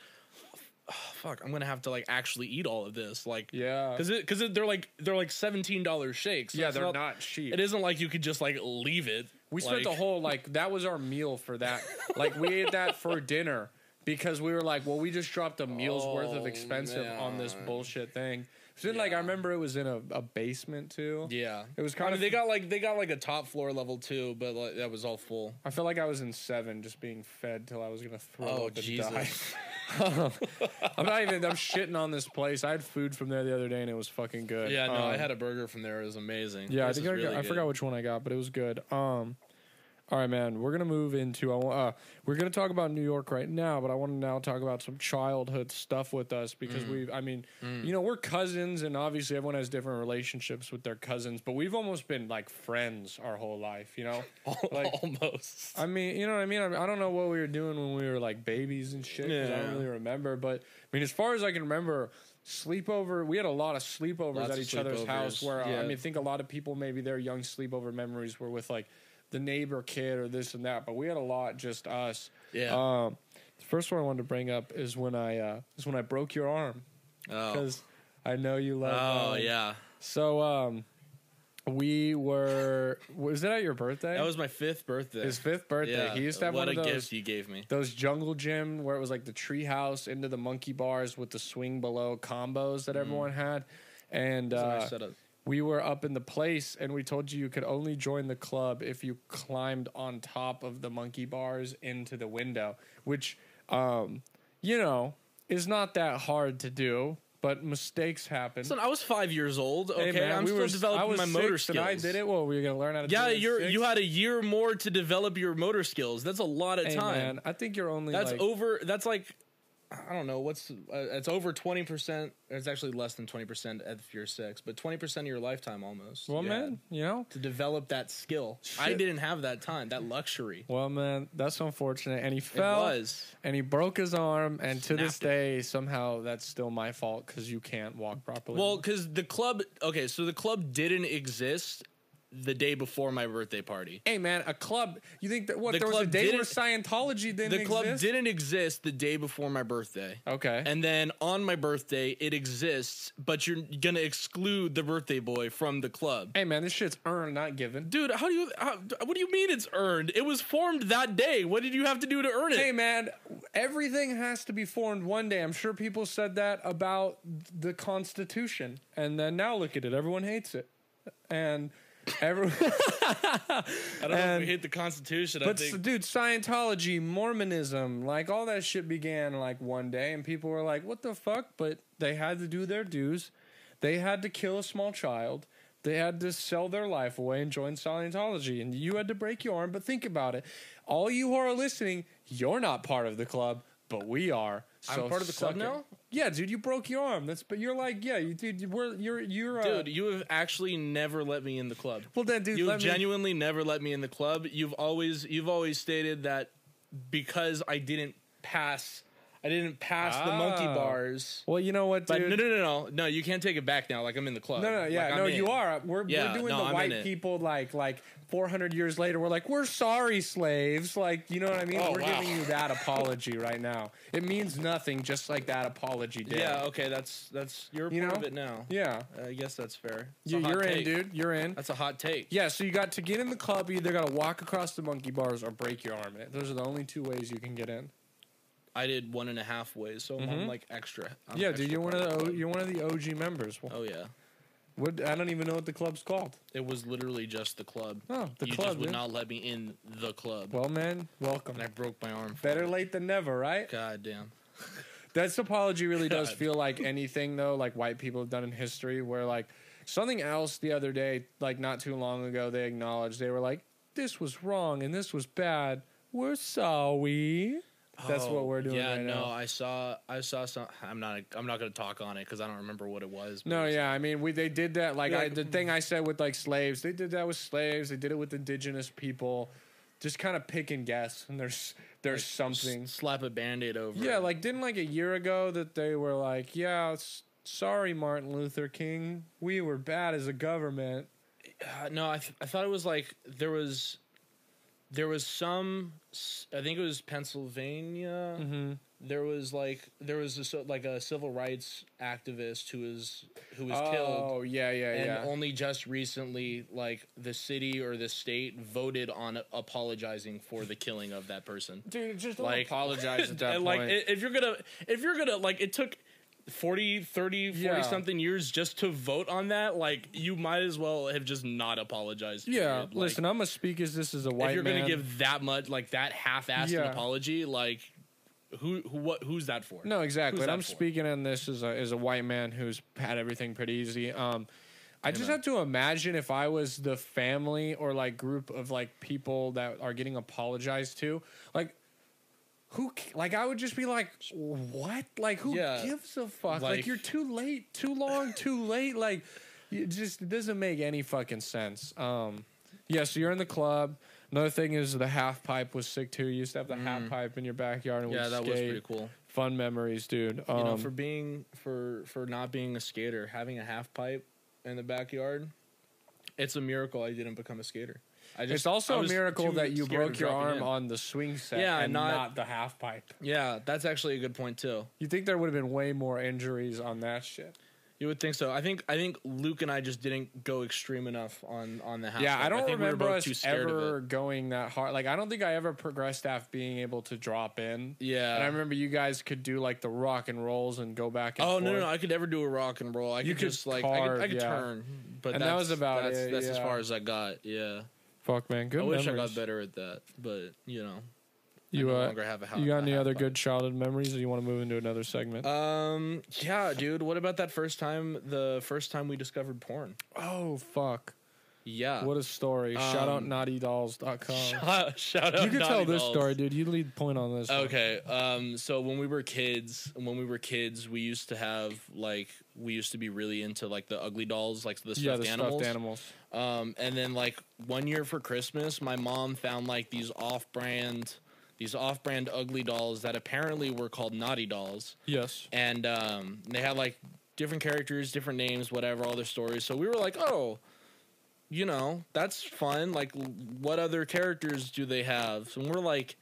oh, fuck, I'm gonna have to like actually eat all of this, like, Yeah. because it because they're like they're like seventeen dollars shakes. so yeah, they're not, cheap. It isn't like you could just like leave it. We spent the whole like that was our meal for that. like we ate that for dinner because we were like, well, we just dropped a meal's worth of Oh, expensive on this bullshit thing. So then, like, I remember it was in a, a basement too. Yeah, It was I kind mean, of. they got like they got like a top floor level too, but like that was all full. I felt like I was in seven, just being fed till I was gonna throw Oh, up and Jesus. die. I'm not even. I'm shitting on this place. I had food from there the other day, and it was fucking good. Yeah, no, I Um, had a burger from there. It was amazing. Yeah, I think I, got, I forgot which one I got, but it was good. Um, all right, man. We're gonna move into. Uh, we're gonna talk about New York right now, but I want to now talk about some childhood stuff with us Mm. because we've. I mean, you know, we're cousins, and obviously everyone has different relationships with their cousins, but we've almost been like friends our whole life. You know, like. almost. I mean, you know what I mean? I, I don't know what we were doing when we were like babies and shit. 'cause I don't really remember. But I mean, as far as I can remember, sleepover, we had a lot of sleepovers Lots at each other's house sleepovers, where uh, I mean, I think a lot of people maybe their young sleepover memories were with like the neighbor kid or this and that. But we had a lot just us. Yeah. Um, the first one I wanted to bring up is when I uh, is when I broke your arm oh. because I know you love. Oh uh, yeah, So um, we were. Was it at your birthday? that was my fifth birthday. his fifth birthday. Yeah, He used to have what one a of those gift you gave me. those jungle gym where it was like the tree house into the monkey bars with the swing below combos that everyone had. And uh, nice setup. We were up in the place and we told you you could only join the club if you climbed on top of the monkey bars into the window, which, um, you know, is not that hard to do, but mistakes happen. Listen, I was five years old. Okay, Hey, man, I'm we still were, developing my motor and skills. I did it. Well, we were gonna learn how to. Yeah, do it at you're six? you had a year more to develop your motor skills. That's a lot of Hey, time. man, I think you're only. That's like, over. That's like, I don't know what's. Uh, it's over twenty percent. It's actually less than twenty percent if you're six, but twenty percent of your lifetime almost. Well, you man, you know, to develop that skill. I didn't have that time, that luxury. Well, man, that's unfortunate. And he fell, and he broke his arm. And to this Snapped it. day, somehow that's still my fault because you can't walk properly. Well, because the club. Okay, so the club didn't exist the day before my birthday party. hey, man, a club. You think that what The there was a day where Scientology didn't The club exist? didn't exist the day before my birthday. Okay. And then on my birthday, it exists, but you're gonna exclude the birthday boy from the club. hey, man, this shit's earned, not given. Dude, how do you? How, what do you mean it's earned? It was formed that day. What did you have to do to earn it? Hey, man, everything has to be formed one day. I'm sure people said that about the Constitution, and then now look at it. Everyone hates it, and I don't know if we hit the Constitution. I But think dude, Scientology, Mormonism, like all that shit began like one day, and people were like, "What the fuck?" But they had to do their dues. They had to kill a small child. They had to sell their life away and join Scientology, and you had to break your arm. But think about it: all you who are listening, you're not part of the club, but we are. I'm part of the club now? Yeah, dude, you broke your arm. That's but you're like, yeah, you dude, you- we're you're you're uh, dude, you have actually never let me in the club. Well, then, dude, you have me- genuinely never let me in the club. You've always you've always stated that because I didn't pass, I didn't pass the monkey Ah. bars. Well, you know what, But dude? no, no, no, no, no. You can't take it back now. Like I'm in the club. No, no, yeah, Like, I'm no, in. you are. We're, Yeah, we're doing no, the I'm in white it. people like like 400 years later. We're like, we're sorry, slaves. Like, you know what I mean? Oh, we're wow. giving you that apology right now. It means nothing, just like that apology did. Yeah, okay, that's that's you're You part know? of it now. yeah. I guess that's fair. It's You, hot you're in, take. dude. You're in. That's a hot take. Yeah, so you got to get in the club. You either got to walk across the monkey bars or break your arm. Those are the only two ways you can get in. I did one and a half ways, so I'm like extra. I'm Mm-hmm. yeah, dude, you're one part of the club. you're one of the OG members. Oh yeah, what, I don't even know what the club's called. it was literally just the club. Oh, the you club. just would dude. not let me in the club, Well, man, welcome. and I broke my arm. for Better it. late than never, right? God damn. That apology really does God. feel like anything though, like white people have done in history, where like something else the other day, like not too long ago, they acknowledged they were like, "This was wrong and this was bad. We're sorry." That's what Oh, we're doing Yeah, right no, now. I saw, I saw some. I'm not, I'm not gonna talk on it because I don't remember what it was. No, yeah, I mean, we they did that like, I, the thing I said with like slaves. They did that with slaves. They did it with indigenous people. Just kind of pick and guess, and there's there's something. S- slap a band-aid over. Yeah, it. like didn't like a year ago that they were like, yeah, s- sorry, Martin Luther King, we were bad as a government. Uh, no, I, th- I thought it was like there was, there was some. i think it was Pennsylvania. Mm-hmm. There was like there was a, like a civil rights activist who was who was Oh killed. yeah, yeah, And yeah. only just recently, like the city or the state voted on apologizing for the killing of that person. Dude, just like- apologize at that and point. like if you're gonna if you're gonna like it took 40 30 40 Yeah. something years just to vote on that like you might as well have just not apologized yeah. Like, listen, I'm gonna speak as this is a white if you're man. gonna give that much like that half-assed Yeah. apology like who who what who's that for No, exactly. I'm for? speaking on this as a as a white man who's had everything pretty easy. Um, I just have to imagine if I was the family or like group of like people that are getting apologized to, like. Who like I would just be like, what? Like who Yeah. gives a fuck? Like, Like- you're too late, too long, too late. Like it just it doesn't make any fucking sense. Um, yeah. So you're in the club. Another thing is the half pipe was sick too. You used to have the half pipe in your backyard and Mm. yeah that was pretty cool Fun memories, dude. Um, you know for being for for not being a skater having a half pipe in the backyard it's a miracle i didn't become a skater I just it's also I a miracle that you broke your arm in. on the swing set Yeah, and not- not, the half pipe. yeah that's actually a good point too You think there would have been way more injuries on that shit? You would think so. I think I think Luke and I just didn't go extreme enough on on the half. yeah, I don't think we were remember both us too scared of ever going that hard. Like, I don't think I ever progressed after being able to drop in. Yeah. And I remember you guys could do like the rock and rolls and go back and Oh forth. no, no, no! I could never do a rock and roll. I You could could just like I could, I could yeah. turn, but And that was about that's, it, That's as far as I got. Yeah, Fuck, man. Good I wish I got better at that, but you know, You, no uh, longer have a house. you got any other good childhood memories or you want to move into another segment? Um, yeah, dude. What about that first time? The first time we discovered porn. oh, fuck. Yeah. What a story. Shout out Um, naughtydolls.com. Shout, shout out. You can tell Naughty this Dolls. story, dude. You lead point on this. Okay. Um. So when we were kids, when we were kids, we used to have like we used to be really into like the ugly dolls, like the stuffed Yeah, the animals. stuffed animals. Um. And then like one year for Christmas, my mom found like these off-brand, these off-brand ugly dolls that apparently were called naughty dolls, Yes. and um, they had like different characters, different names, whatever, all their stories. So we were like, oh. You know, that's fun. Like, what other characters do they have? And we're like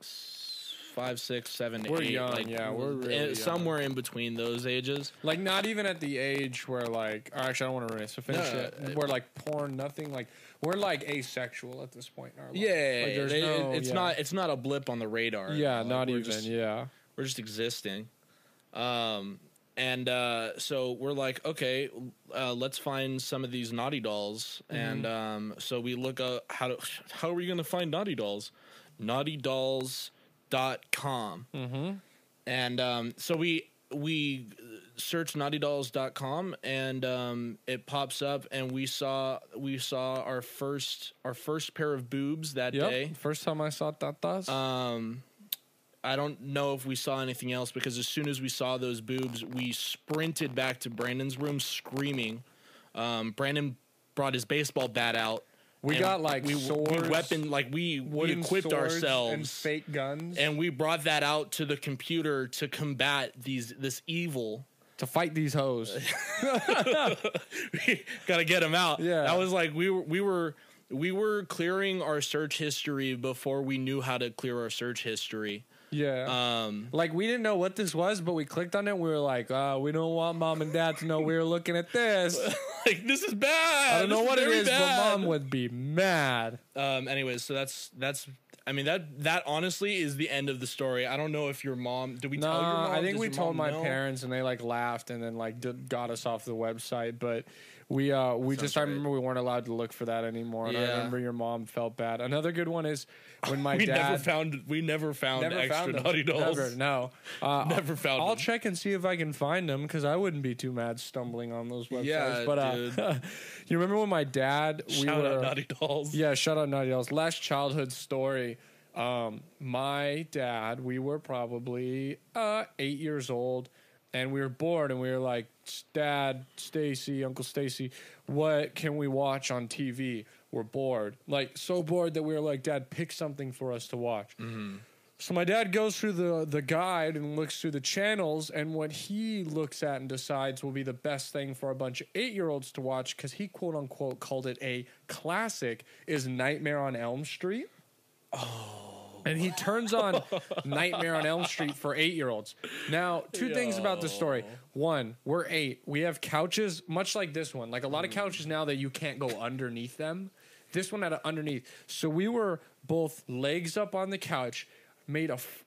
five, six, seven, We're eight, young, like, yeah, we're eh, really young. somewhere in between those ages. Like not even at the age where like or actually I don't want to it. So finish No, it. uh, We're like porn, nothing like we're like asexual at this point in our life. Yeah, Like, there's they- no- it's yeah. not. It's not a blip on the radar. Yeah, Like, not even. just- yeah. we're just existing. Um, and uh, so we're like, okay, uh, let's find some of these naughty dolls. Mm-hmm. And um, so we look up how to how are we going to find naughty dolls? Naughtydolls.com. Mm-hmm. And um, so we we search naughtydolls.com and um, it pops up and we saw we saw our first our first pair of boobs that Yep. day. First time I saw tatas. Um, I don't know if we saw anything else because as soon as we saw those boobs, we sprinted back to Brandon's room screaming. Um, Brandon brought his baseball bat out. We got, like, we, swords, we weapon like we, we equipped ourselves and fake guns and we brought that out to the computer to combat these this evil. to fight these hoes. Got to get them out. Yeah. that was like we were we were we were clearing our search history before we knew how to clear our search history. yeah. Um, like we didn't know what this was, but we clicked on it. We were like, uh, we don't want mom and dad to know we were looking at this. like this is bad. I don't know what it is, bad. but mom would be mad. Um. Anyways, so that's that's. I mean that that honestly is the end of the story. I don't know if your mom. Did we No, tell your mom? I think Does we told my know? parents, and they like laughed, and then like did, got us off the website. But we uh we just I remember we weren't allowed to look for that anymore, and I Yeah. remember your mom felt bad. Another good one is when my We dad never found. We never found extra found them. naughty dolls. Never, no, uh, Never found I'll them. check and see if I can find them because I wouldn't be too mad stumbling on those websites. Yeah, but uh, dude. you remember when my dad we Shout were out naughty dolls. yeah, shout out Naughty Dolls. Last childhood story. Um, my dad, we were probably uh, eight years old, and we were bored, and we were like, "Dad, Stacy, Uncle Stacy, what can we watch on TV?" We're bored, like so bored that we were like, "Dad, pick something for us to watch." Mm-hmm. So my dad goes through the the guide and looks through the channels, and what he looks at and decides will be the best thing for a bunch of eight year olds to watch because he quote unquote called it a classic is Nightmare on Elm Street. Oh. And he turns on Nightmare on Elm Street for eight year olds. Now, two things about the story. One, we're eight. We have couches, much like this one. Like a lot of mm. couches now that you can't go underneath them. This one had an underneath. So we were both legs up on the couch, made a f-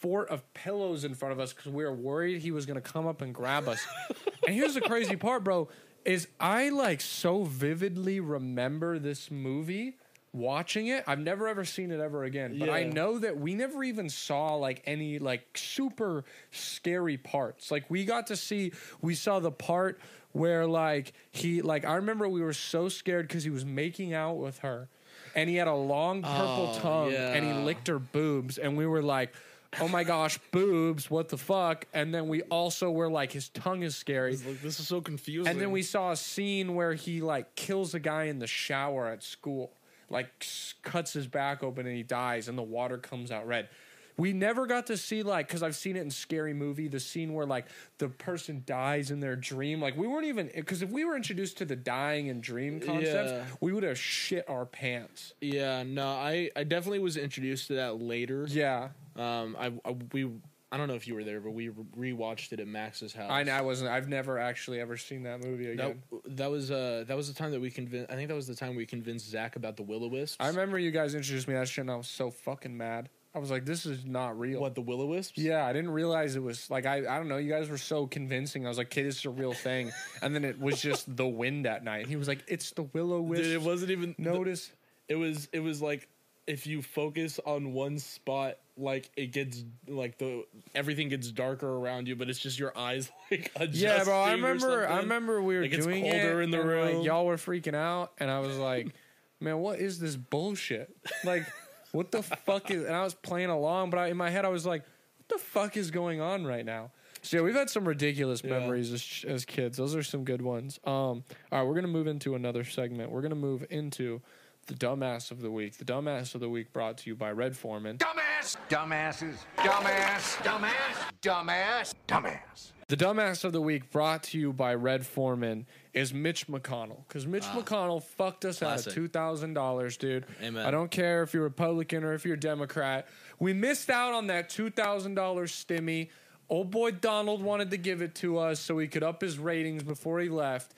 fort of pillows in front of us because we were worried he was going to come up and grab us. and here's the crazy part, bro, is I like so vividly remember this movie watching it. I've never ever seen it ever again, but I know that we never even saw like any like super scary parts. Like we got to see we saw the part where like he like I remember we were so scared cuz he was making out with her and he had a long purple Oh, tongue and he licked her boobs and we were like Oh my gosh, boobs! What the fuck? And then we also were like, his tongue is scary. Like, this is so confusing. And then we saw a scene where he like kills a guy in the shower at school, like cuts his back open and he dies, and the water comes out red. We never got to see like because I've seen it in scary movie the scene where like the person dies in their dream. Like we weren't even because if we were introduced to the dying and dream concepts, Yeah. we would have shit our pants. yeah, no, I I definitely was introduced to that later. Yeah, Um, I, I we I don't know if you were there, but we rewatched it at Max's house. I, I wasn't. I've never actually ever seen that movie That, again. that was uh that was the time that we convinced. I think that was the time we convinced Zach about the will o wisps. I remember you guys introduced me to that shit, and I was so fucking mad. I was like, "This is not real." what the will o wisps. Yeah, I didn't realize it was like I I don't know. You guys were so convincing. I was like, "Okay, this is a real thing," and then it was just the wind at night. And He was like, "It's the willow wisp." Dude, it wasn't even notice. It was it was like if you focus on one spot, like it gets like the everything gets darker around you, but it's just your eyes like adjusting. Yeah, bro. I remember. I remember we were doing colder it, in the and, like, y'all were freaking out, and I was like, "Man, what is this bullshit? Like, what the fuck is?" And I was playing along, but I, in my head, I was like, "What the fuck is going on right now?" So yeah, we've had some ridiculous Yeah. memories as, as kids. Those are some good ones. Um, all right, we're gonna move into another segment. We're gonna move into the dumbass of the week. The dumbass of the week brought to you by Red Foreman. Dumbass, dumbasses, dumbass, dumbass, dumbass, dumbass. The dumbass of the week brought to you by Red Foreman is Mitch McConnell. Because Mitch ah. McConnell fucked us out of $2,000, dude. Amen. I don't care if you're Republican or if you're Democrat. We missed out on that $2,000 stimmy. Old boy Donald wanted to give it to us so he could up his ratings before he left.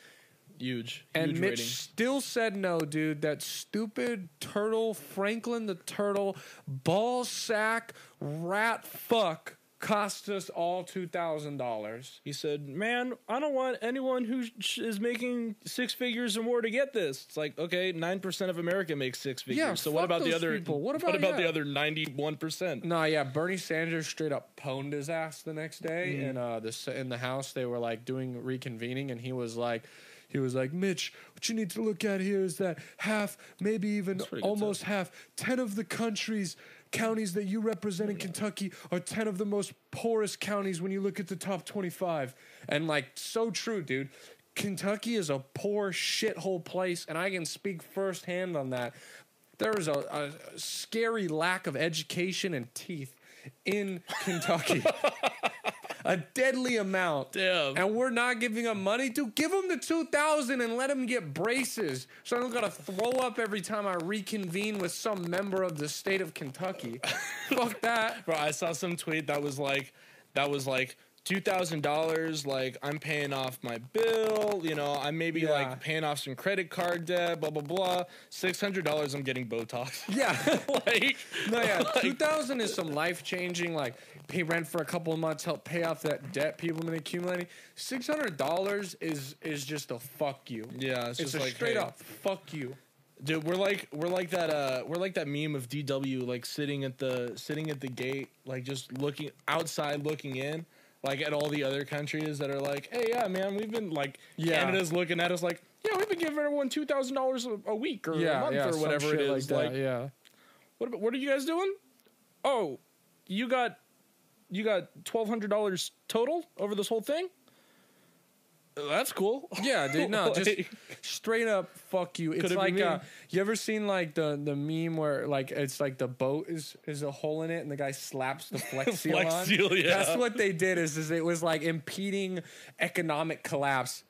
Huge. And huge Mitch rating. still said no, dude. That stupid turtle, Franklin the turtle, ball sack, rat fuck cost us all $2,000. He said, "Man, I don't want anyone who sh- is making six figures or more to get this." It's like, okay, nine percent of America makes six figures. Yeah, so what about the other? people. What about- yeah. the other ninety-one percent? Nah, yeah, Bernie Sanders straight up pwned his ass the next day Mm-hmm. in uh the in the house. They were like doing reconvening, and he was like, he was like, Mitch, what you need to look at here is that half, maybe even almost half, ten of the countries. Counties that you represent in Kentucky are 10 of the most poorest counties when you look at the top 25. And, like, so true, dude. Kentucky is a poor shithole place, and I can speak firsthand on that. There is a, a scary lack of education and teeth in Kentucky. a deadly amount. Damn. And we're not giving them money. to give them the 2000 and let them get braces. So I don't got to throw up every time I reconvene with some member of the state of Kentucky. Fuck that. Bro, I saw some tweet that was like, that was like two thousand dollars. Like I'm paying off my bill. You know, I'm maybe Yeah. like paying off some credit card debt. Blah blah blah. Six hundred dollars. I'm getting Botox. Yeah. like No, yeah, like, two thousand is some life changing. Like pay rent for a couple of months, help pay off that debt people have been accumulating. Six hundred dollars is is just a fuck you. Yeah, it's, it's just a like straight hey, up fuck you. Dude, we're like we're like that uh we're like that meme of DW like sitting at the sitting at the gate like just looking outside looking in like at all the other countries that are like, "Hey, yeah, man, we've been like Yeah. Canada's looking at us like, "Yeah, we've been giving everyone $2,000 a a week or a month yeah, or whatever it is." Like, Like, yeah. what about- what are you guys doing? "Oh, you got you got twelve hundred dollars total over this whole thing." That's cool. Yeah, dude. No, just straight up fuck you. It's Could it be like me? uh, you ever seen like the the meme where like it's like the boat is is a hole in it and the guy slaps the flex seal Flex on. seal, yeah. That's what they did. Is is it was like impeding economic collapse.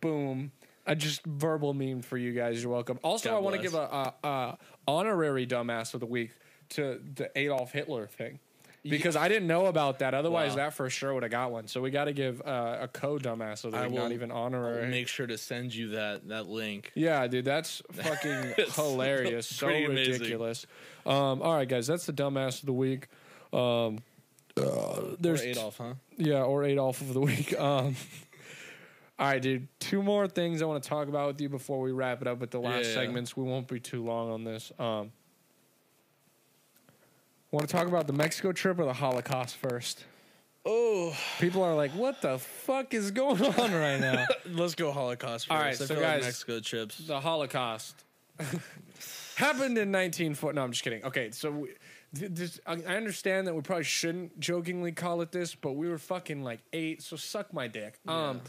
Boom. A just verbal meme for you guys. You're welcome. Also, God I want to bless. give a, a, a honorary dumbass of the week to the Adolf Hitler thing. Because I didn't know about that. Otherwise, Wow. that for sure would have got one. So we got to give uh, a co dumbass of the I week, will- not even I'll make sure to send you that that link. Yeah, dude, that's fucking hilarious. So pretty amazing. ridiculous. Um, all right, guys, that's the dumbass of the week. Um, uh, Or there's Adolf, huh? yeah, or Adolf of the week. Um, all right, dude. Two more things I want to talk about with you before we wrap it up with the last Yeah. segments. We won't be too long on this. Um, want to talk about the Mexico trip or the Holocaust first? Oh, People are like, "What the fuck is going on right now?" let's go Holocaust first. All right, I so feel like guys- Mexico trips. the Holocaust happened in 19 foot. No, I'm just kidding. Okay, so we, this, I understand that we probably shouldn't jokingly call it this, but we were fucking like eight, so suck my dick. Um, It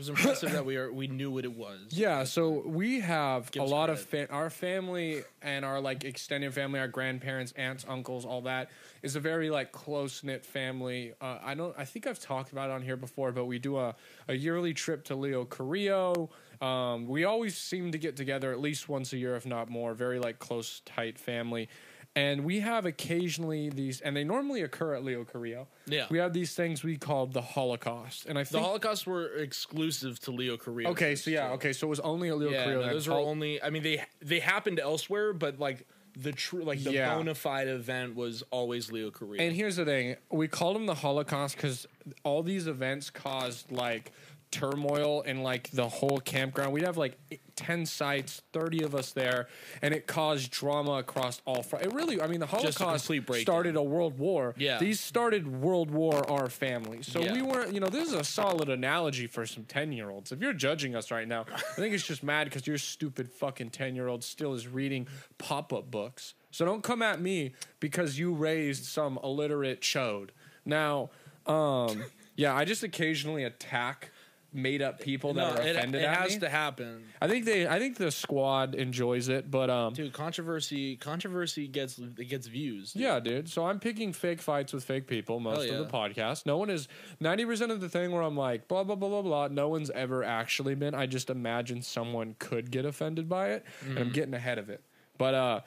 was impressive that we are we knew what it was. yeah, so we have Give a us lot of fa- our family and our like extended family, our grandparents, aunts, uncles, all that is a very like close knit family. Uh, I don't, I think I've talked about it on here before, but we do a, a yearly trip to Leo Carrillo. Um, we always seem to get together at least once a year, if not more. Very like close, tight family. And we have occasionally these, and they normally occur at Leo Carrillo. Yeah. we have these things we call the Holocaust, and I think. The Holocaust were exclusive to Leo Carrillo. Okay, so yeah, okay, so it was only a Leo Yeah, Carrillo. no, those were only. I mean, they they happened elsewhere, but like the true, like the Yeah. bona fide event was always Leo Carrillo. And here's the thing: we called them the Holocaust because all these events caused like turmoil in like the whole campground. We'd have like ten sites, thirty of us there, and it caused drama across all. Fr- it really, I mean, the a Holocaust breakdown. started a world war. Yeah. these started World War our family. So Yeah. we weren't, you know, this is a solid analogy for some ten year olds. If you're judging us right now, I think it's just mad because your stupid fucking ten year old still is reading pop up books. So don't come at me because you raised some illiterate chode. Now, um, yeah, I just occasionally attack made up people that no, are offended it at has me. to happen, I think they, I think the squad enjoys it, but um, dude. Controversy, controversy gets it gets views. dude. Yeah, dude. So I'm picking fake fights with fake people most Hell of the podcast. No one is ninety percent of the thing where I'm like blah blah blah blah blah. No one's ever actually been. I just imagine someone could get offended by it, and Mm-hmm. I'm getting ahead of it. But uh,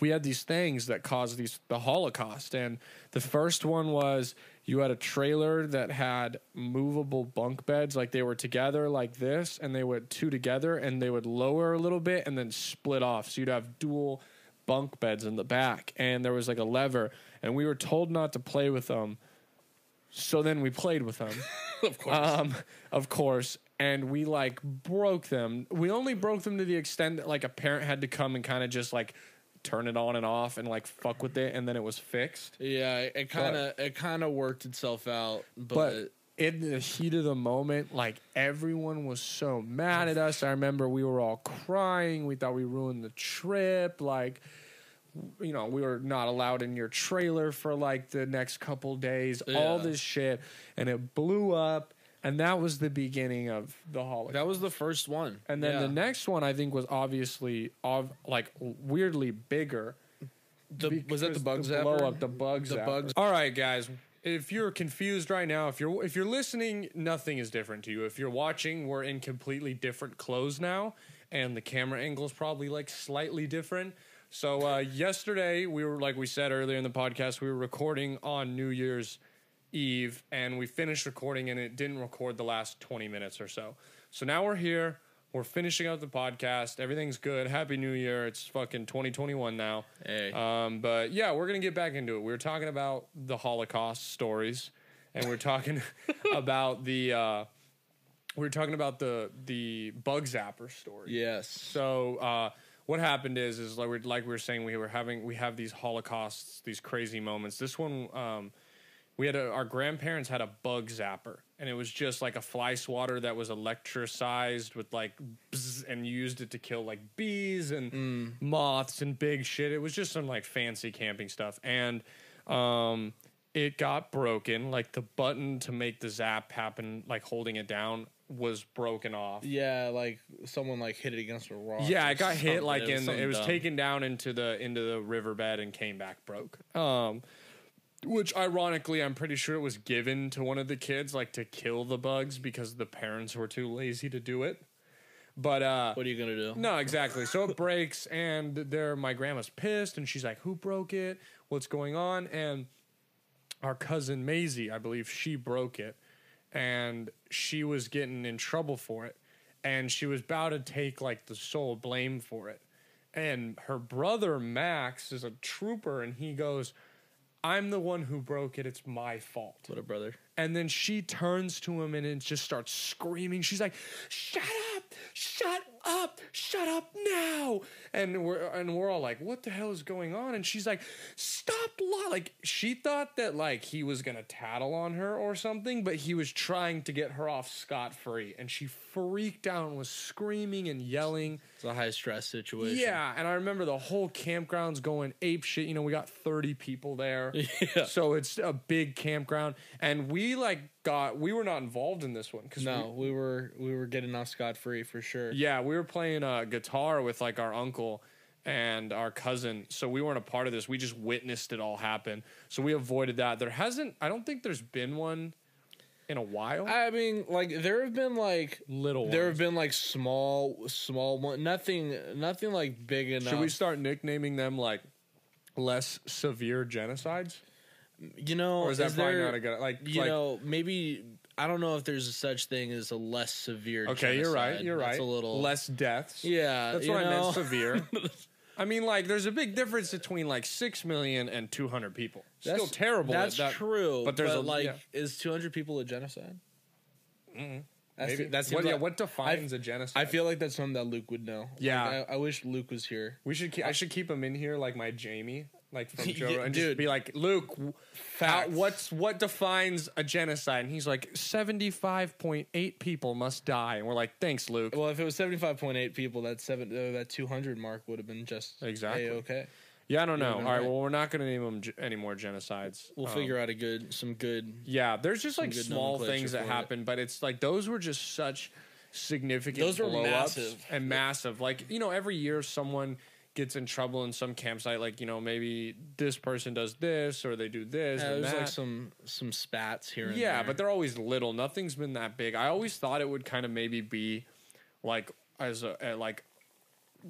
we had these things that caused these the Holocaust, and the first one was you had a trailer that had movable bunk beds, like they were together like this, and they would two together, and they would lower a little bit and then split off. So you'd have dual bunk beds in the back, and there was like a lever, and we were told not to play with them. So then we played with them of course. um, of course, and we like broke them. We only broke them to the extent that like a parent had to come and kind of just like turn it on and off and like fuck with it, and then it was fixed. yeah, it kind of it kind of worked itself out, but, But in the heat of the moment, like everyone was so mad at us. I remember we were all crying. We thought we ruined the trip. Like, you know, we were not allowed in your trailer for like the next couple days. All this shit, and it blew up. And that was the beginning of the Holocaust. that was the first one. And then Yeah. the next one I think was obviously of like weirdly bigger. The, was that the bug because zapper? blow up the bug The zapper. bug- All right, guys. If you're confused right now, if you're if you're listening, nothing is different to you. If you're watching, we're in completely different clothes now, and the camera angle is probably like slightly different. So uh, yesterday we were like we said earlier in the podcast, we were recording on New Year's Eve, and we finished recording, and it didn't record the last 20 minutes or so. So now we're here. We're finishing up the podcast. Everything's good. Happy New Year. It's fucking 2021 now. Hey. Um, but yeah, we're gonna get back into it. We were talking about the Holocaust stories, and we are talking about the uh, we were talking about the the bug zapper story. yes. So uh, what happened is is like we like we were saying we were having we have these holocausts, these crazy moments. This one, um, we had a, our grandparents had a bug zapper, and it was just like a fly swatter that was electricized with like bzz, and used it to kill like bees and moths and big shit. It was just some like fancy camping stuff, and um, it got broken. Like the button to make the zap happen, like holding it down, was broken off. Yeah, like someone like hit it against a rock. Yeah, it got hit like in something it was taken down into the into the riverbed and came back broke. Um which ironically I'm pretty sure it was given to one of the kids like to kill the bugs because the parents were too lazy to do it. But uh What are you gonna do? no, exactly. So it breaks, and there, my grandma's pissed, and she's like, "Who broke it? What's going on?" And our cousin Maisie, I believe, she broke it, and she was getting in trouble for it, and she was about to take like the sole blame for it. And her brother Max is a trooper, and he goes, "I'm the one who broke it. It's my fault." What a brother. And then she turns to him and it just starts screaming. She's like, "Shut up! Shut up! Shut up now!" And we're and we're all like, "What the hell is going on?" And she's like, "Stop!" Li-. Like she thought that like he was gonna tattle on her or something, but he was trying to get her off scot free. And she freaked out and was screaming and yelling. It's a high stress situation. Yeah, and I remember the whole campground's going ape shit. You know, we got 30 people there. Yeah. So it's a big campground. And we like got we were not involved in this one because No, we were we were getting off scot free for sure. yeah, we were playing uh, guitar with like our uncle and our cousin. So we weren't a part of this. We just witnessed it all happen. So we avoided that. There hasn't I don't think there's been one in a while. I mean, like there have been like Little there have been like small small one nothing nothing like big enough. Should we start nicknaming them like less severe genocides? You know, Or is that probably there- not a good like You like, know, maybe I don't know if there's a such thing as a less severe. Okay, you're right. You're right. That's a little less deaths. Yeah, that's what I meant. Severe. I mean, like, there's a big difference between like six million and two hundred people. That's Still terrible. That's that- true. but there's a like, yeah. is 200 people a genocide? Mm-hmm. Maybe. That's what, yeah, what defines a genocide? I feel like that's something that Luke would know. Yeah. Like, I, I wish Luke was here. we should. Keep, I should keep him in here, like my Jamie, like from Joe, Yeah, and dude. just be like, Luke, how, what's what defines a genocide? And he's like, seventy five point eight people must die, and we're like, thanks, Luke. Well, if it was 75.8 people, that seven uh, that 200 mark would have been just Exactly. okay. yeah, I don't know. All right, right. well, we're not going to name them ge- any more genocides. We'll Um, figure out a good some good. Yeah, there's just like small things that happen, but it's like those were just such significant. Those were massive. and massive. Like you know, every year someone gets in trouble in some campsite. Like you know, maybe this person does this or they do this. Yeah, and there's that. like some some spats here and yeah, there. but they're always little. Nothing's been that big. I always thought it would kind of maybe be like as a, uh, like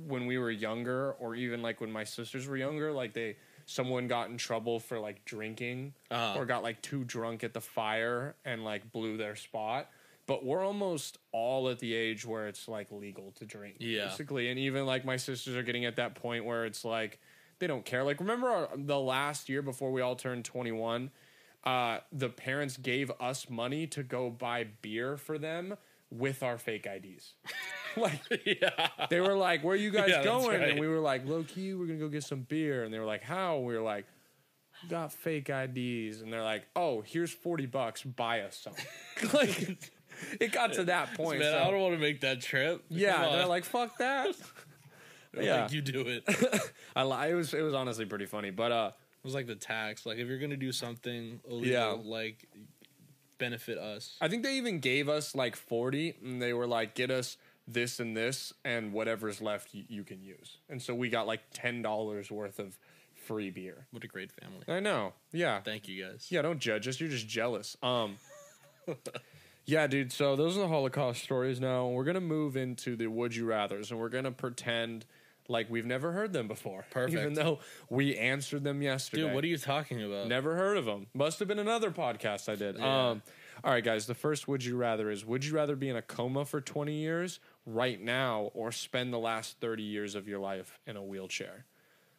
when we were younger, or even like when my sisters were younger, like they someone got in trouble for like drinking Uh-huh. or got like too drunk at the fire and like blew their spot. But we're almost all at the age where it's like legal to drink, Yeah. basically. And even like my sisters are getting at that point where it's like they don't care. Like remember our, the last year before we all turned twenty one, uh, the parents gave us money to go buy beer for them with our fake IDs. like yeah, they were like, "Where are you guys Yeah, going?" right. And we were like, "Low key, we're gonna go get some beer." And they were like, "How?" We were like, "Got fake IDs." And they're like, "Oh, here's forty bucks. Buy us some." like it got to that point. man, so- I don't want to make that trip. yeah, they're like, "Fuck that." Yeah. like, you do it. I li- it was it was honestly pretty funny, but uh, It was like the tax. Like if you're gonna do something illegal, Yeah. like benefit us. I think they even gave us like 40 and they were like, get us this and this and whatever's left you, you can use. And so we got like $10 worth of free beer. What a great family. I know. Yeah. Thank you guys. Yeah, don't judge us. You're just jealous. Um Yeah, dude. So those are the Holocaust stories now. We're going to move into the would you rathers and we're going to pretend like we've never heard them before. Perfect. Even though we answered them yesterday. Dude, what are you talking about? Never heard of them. Must have been another podcast I did. Yeah. Um, all right, guys. The first would you rather is would you rather be in a coma for 20 years right now or spend the last 30 years of your life in a wheelchair?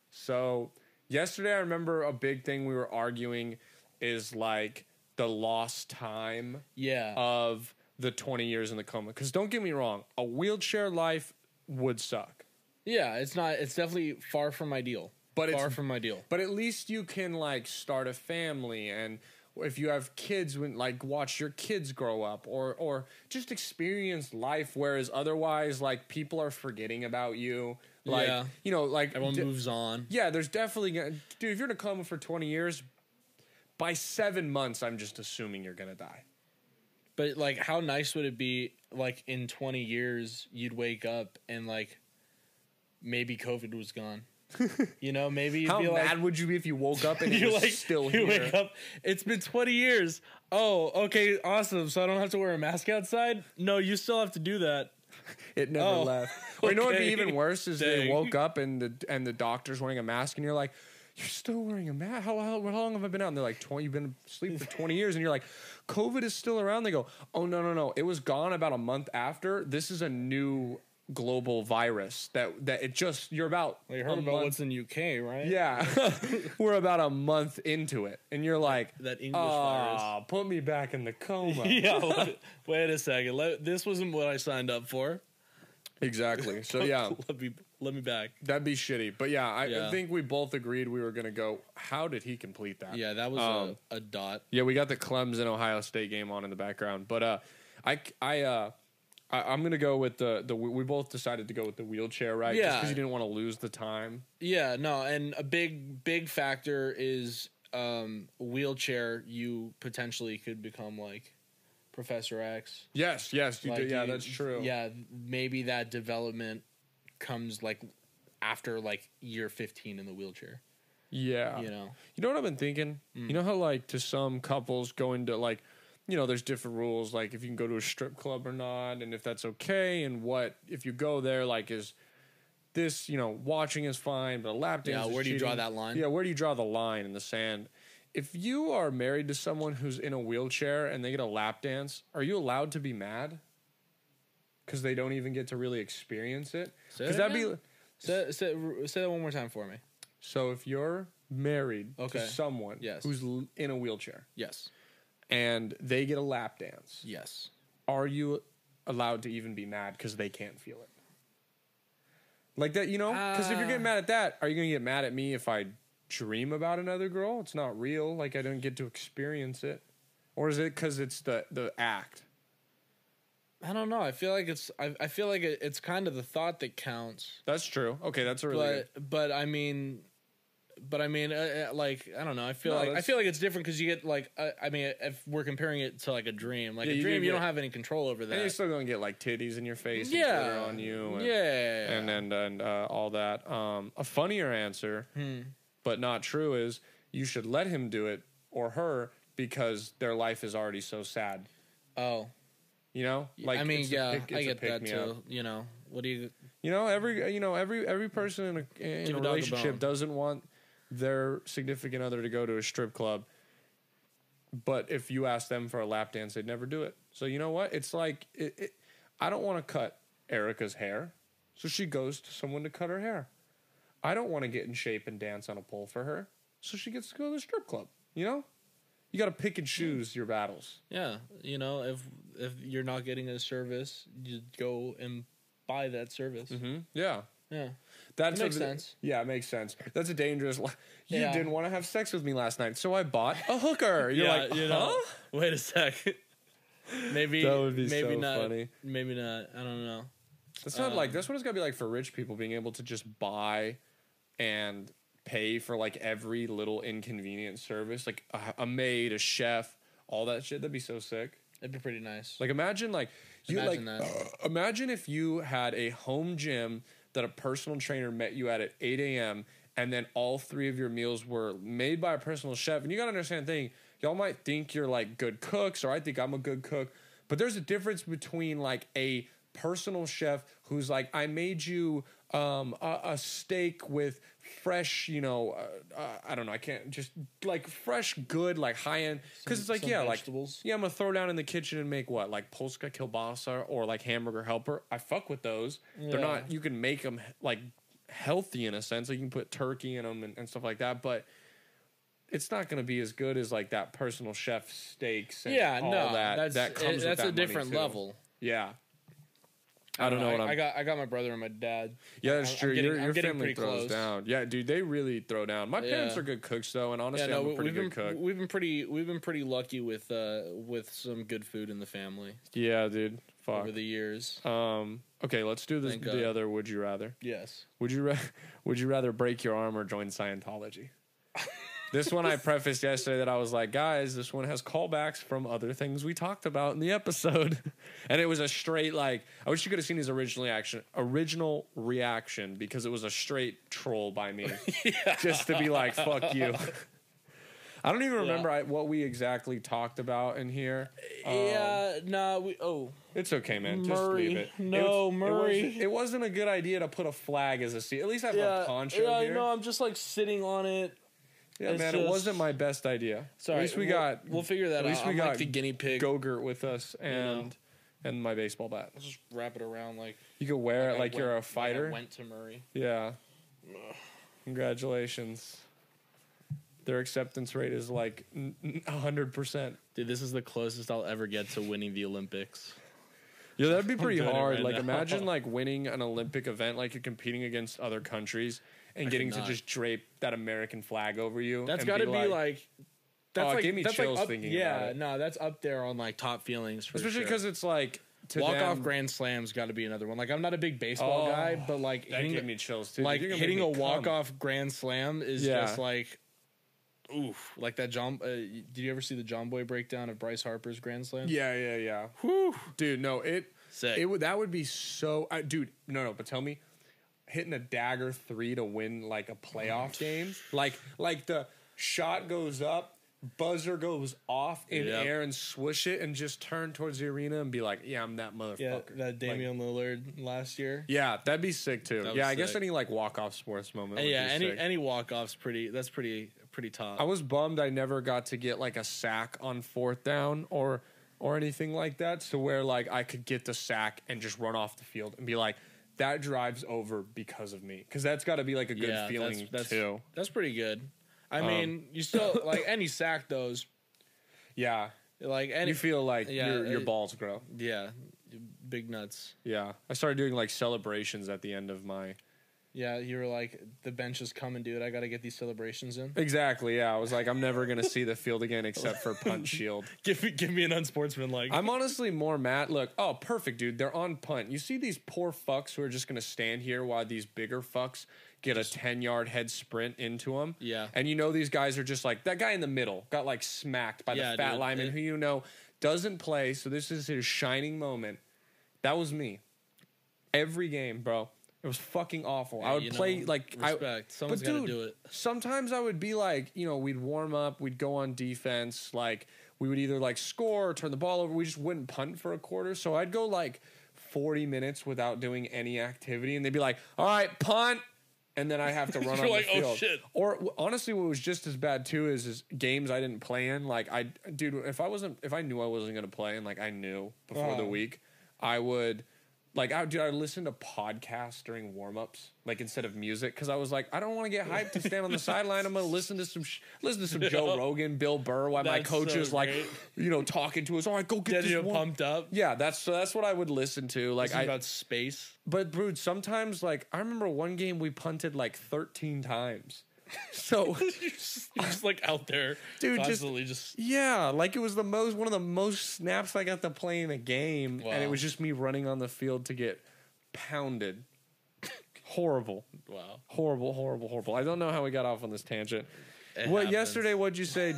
So, yesterday, I remember a big thing we were arguing is like the lost time Yeah. of the 20 years in the coma. Because don't get me wrong, a wheelchair life would suck. yeah, it's not it's definitely far from ideal. But far from ideal. But at least you can like start a family and if you have kids when like watch your kids grow up or or just experience life whereas otherwise like people are forgetting about you like Yeah. you know like Everyone d- moves on. yeah there's definitely gonna dude if you're in a coma for 20 years by 7 months I'm just assuming you're to die But like, how nice would it be? Like in twenty years, you'd wake up and like maybe COVID was gone. you know, maybe you'd how be mad like, would you be if you woke up and you're like still you here wake up. It's been twenty years. Oh, okay, awesome. So I don't have to wear a mask outside. No, you still have to do that. It never Oh, left. Or you know what'd be even worse is they woke up and the and the doctor's wearing a mask and you're like, you're still wearing a mask. How, how, how long have I been out? And they're like, 20, you've been asleep for 20 years. And you're like, COVID is still around. They go, oh, no, no, no. It was gone about a month after. This is a new global virus that, that it just, you're about. Well, you heard about month- what's in UK, right? Yeah. We're about a month into it. And you're like, That English virus. "Ah, put me back in the coma. yeah. Wait, wait a second. Let, this wasn't what I signed up for. Exactly. So, yeah. let me let me back. That'd be shitty. But yeah, I Yeah. think we both agreed we were going to go. How did he complete that? Yeah, that was Um, a, a dot. Yeah, we got the Clemson Ohio State game on in the background. But uh, I, I, uh, I, I'm going to go with the, the, we both decided to go with the wheelchair, right? Yeah. because you didn't want to lose the time. Yeah, no, and a big big factor is um wheelchair. You potentially could become like Professor X. Yes, yes, you Like, did. Yeah, you- that's true. Yeah, maybe that development comes like after like year 15 in the wheelchair. Yeah. You know. You know what I've been thinking? Mm. You know how like to some couples going to like you know, there's different rules like if you can go to a strip club or not and if that's okay and what if you go there like is this, you know, watching is fine, but a lap dance Yeah, where do you draw that line? Yeah, where do you draw the line in the sand? If you are married to someone who's in a wheelchair and they get a lap dance, are you allowed to be mad? Cuz they don't even get to really experience it. That that'd be? Say, say, say that one more time for me. so if you're married Okay. to someone Yes. who's l- in a wheelchair Yes. and they get a lap dance, Yes. are you allowed to even be mad because they can't feel it? Like that, you know? Because if you're getting Uh. mad at that, are you going to get mad at me if I dream about another girl? It's not real. Like I don't get to experience it. Or is it because it's the, the act? I don't know. I feel like it's I, I feel like it, it's kind of the thought that counts. That's true. Okay, that's a really but good. but I mean, but I mean, uh, uh, like I don't know. I feel No, like I that's- feel like it's different because you get like uh, I mean, if we're comparing it to like a dream, like Yeah, a you dream, do you don't have any control over that. And you're that. still going to get like titties in your face and Yeah, on you. And, yeah, and and and uh, all that. Um, a funnier answer, Hmm. but not true, is you should let him do it or her because their life is already so sad. oh, You know, like I mean, yeah, pick- I get that too. You know, what do you? You know, every you know every every person in a in a dog a relationship doesn't want their significant other to go to a strip club. But if you ask them for a lap dance, they'd never do it. So you know what? It's like it, it, I don't want to cut Erica's hair, so she goes to someone to cut her hair. I don't want to get in shape and dance on a pole for her, so she gets to go to the strip club. You know, you got to pick and choose your battles. Yeah, you know, if if you're not getting a service, you go and buy that service. Mm-hmm. Yeah. Yeah, that makes a- sense. Yeah, it makes sense. That's a dangerous. li- You Yeah. didn't want to have sex with me last night, so I bought a hooker. You're yeah, like, you huh? know. Wait a sec. maybe That would be maybe so not. funny. Maybe not. I don't know. That's not Um, like that's what it's got to be like for rich people being able to just buy and pay for like every little inconvenient service, like a, a maid, a chef, all that shit. That'd be so sick. It'd be pretty nice. Like imagine like you Imagine like that. imagine if you had a home gym that a personal trainer met you at at 8 a.m. and then all three of your meals were made by a personal chef. And you gotta understand the thing, y'all might think you're like good cooks, or I think I'm a good cook, but there's a difference between like a personal chef who's like, I made you um, a, a steak with fresh, you know, uh, uh, I don't know, I can't just like fresh, good, like high end, because it's like yeah, like yeah, I'm gonna throw down in the kitchen and make what, like Polska kielbasa or like hamburger helper. I fuck with those. They're not. You can make them like healthy in a sense. Like you can put turkey in them and, and stuff like that, but it's not gonna be as good as like that personal chef steaks. And yeah, all no, that that's that comes with that's that a different level. Yeah. I don't know what I, I'm. I got I got my brother and my dad. yeah, that's I'm true. your I'm your getting family throws close. down. Yeah, dude, they really throw down. My parents Yeah. are good cooks though, and Yeah, honestly, no, I'm a pretty we've been good cook. we've been pretty we've been pretty lucky with uh with some good food in the family Yeah, dude. Fuck. over the years. Um. Okay, let's do this. Thank The God. other. Would you rather? Yes. Would you ra- Would you rather break your arm or join Scientology? This one I prefaced yesterday that I was like, guys, this one has callbacks from other things we talked about in the episode, and it was a straight like. I wish you could have seen his original reaction, original reaction, because it was a straight troll by me, just to be like, "Fuck you." I don't even remember I, what we exactly talked about in here. Um, yeah. Nah. We. Oh. It's okay, man. Just Murray. leave it. No, it was, Murray. It wasn't, it wasn't a good idea to put a flag as a seat. At least I have Yeah. a poncho yeah. here. No. I'm just like sitting on it. Yeah, it's man, it just- wasn't my best idea. Sorry. at least we we'll- got We'll figure that at least we I'm got like the guinea pig. Gogurt with us and and my baseball bat. Let's just wrap it around like. You could wear it I like you're a fighter. I went to Murray. yeah. Congratulations. Their acceptance rate is like hundred percent. Dude, this is the closest I'll ever get to winning the Olympics. Yeah, that'd be pretty doing it hard. right like, now. imagine like winning an Olympic event, like you're competing against other countries and getting to just drape that American flag over you. That's and got to be like. That's Oh, it like, gave me that's chills like up, thinking yeah, about it. no, that's up there on like top feelings. For especially because it's like to walk off them- grand slams got to be another one. Like I'm not a big baseball Oh, guy, but like That hitting, gave me chills too. like You're gonna hitting make a me come. walk off grand slam is Yeah. just like oof. Like that John. Uh, did you ever see the Jomboy breakdown of Bryce Harper's grand slam? Yeah, yeah, yeah. Whew. Dude, no, it Sick. it would that would be so. Uh, dude, no, no. But tell me, hitting a dagger three to win like a playoff game, like like the shot goes up. Buzzer goes off in Yep. air and swoosh it and just turn towards the arena and be like, "Yeah, I'm that motherfucker." yeah, that Like, Damian Lillard last year. yeah, that'd be sick too. Yeah, was I guess any like walk off sports moment. Uh, would yeah, any sick. any walk offs pretty. That's pretty pretty top. I was bummed I never got to get like a sack on fourth down or or anything like that. So where like I could get the sack and just run off the field and be like, that drives over because of me. Because that's got to be like a good yeah, feeling that's, that's, too. That's pretty good. I Um, mean, you still like any sack those. Yeah, Like any you feel like yeah, your your it- balls grow. yeah, big nuts. Yeah, I started doing like celebrations at the end of my. Yeah, you were like, the bench is coming, dude. I got to get these celebrations in. Exactly. Yeah, I was like, I'm never gonna see the field again except for punt shield. Give me, give me an unsportsmanlike. I'm honestly more mad. Look, oh, perfect, dude. They're on punt. You see these poor fucks who are just gonna stand here while these bigger fucks get a ten yard head sprint into them. Yeah. and you know these guys are just like that guy in the middle got like smacked by Yeah, the fat dude. lineman It- who you know doesn't play. So this is his shining moment. That was me. Every game, bro. It was fucking awful. I would play know, like respect. I, Someone's but gotta dude, do it. Sometimes I would be like, you know, we'd warm up, we'd go on defense, like we would either like score or turn the ball over. We just wouldn't punt for a quarter. So I'd go like 40 minutes without doing any activity, and they'd be like, "All right, punt." And then I have to run on like, the "Oh, field. shit." Or w- honestly, what was just as bad too is, is games I didn't play in. Like I, dude, if I wasn't, if I knew I wasn't gonna play, and like I knew before the Oh. week, I would, like, I dude, I listen to podcasts during warmups, like instead of music, because I was like, I don't want to get hyped to stand on the sideline. I'm gonna listen to some, sh- listen to some Joe Rogan, Bill Burr, while my That's coach so is like, great. you know, talking to us. All right, go get this you one." pumped up. Yeah, that's so that's what I would listen to. Like Like I, about space. but dude, sometimes like I remember one game we punted like 13 times. So you're, just, you're just like out there, Dude, just- constantly just, yeah, like it was the most one of the most snaps I got to play in a game, and it was just me running on the field to get pounded. horrible, wow. horrible, horrible, horrible. I don't know how we got off on this tangent. It what happens. yesterday? What'd you say?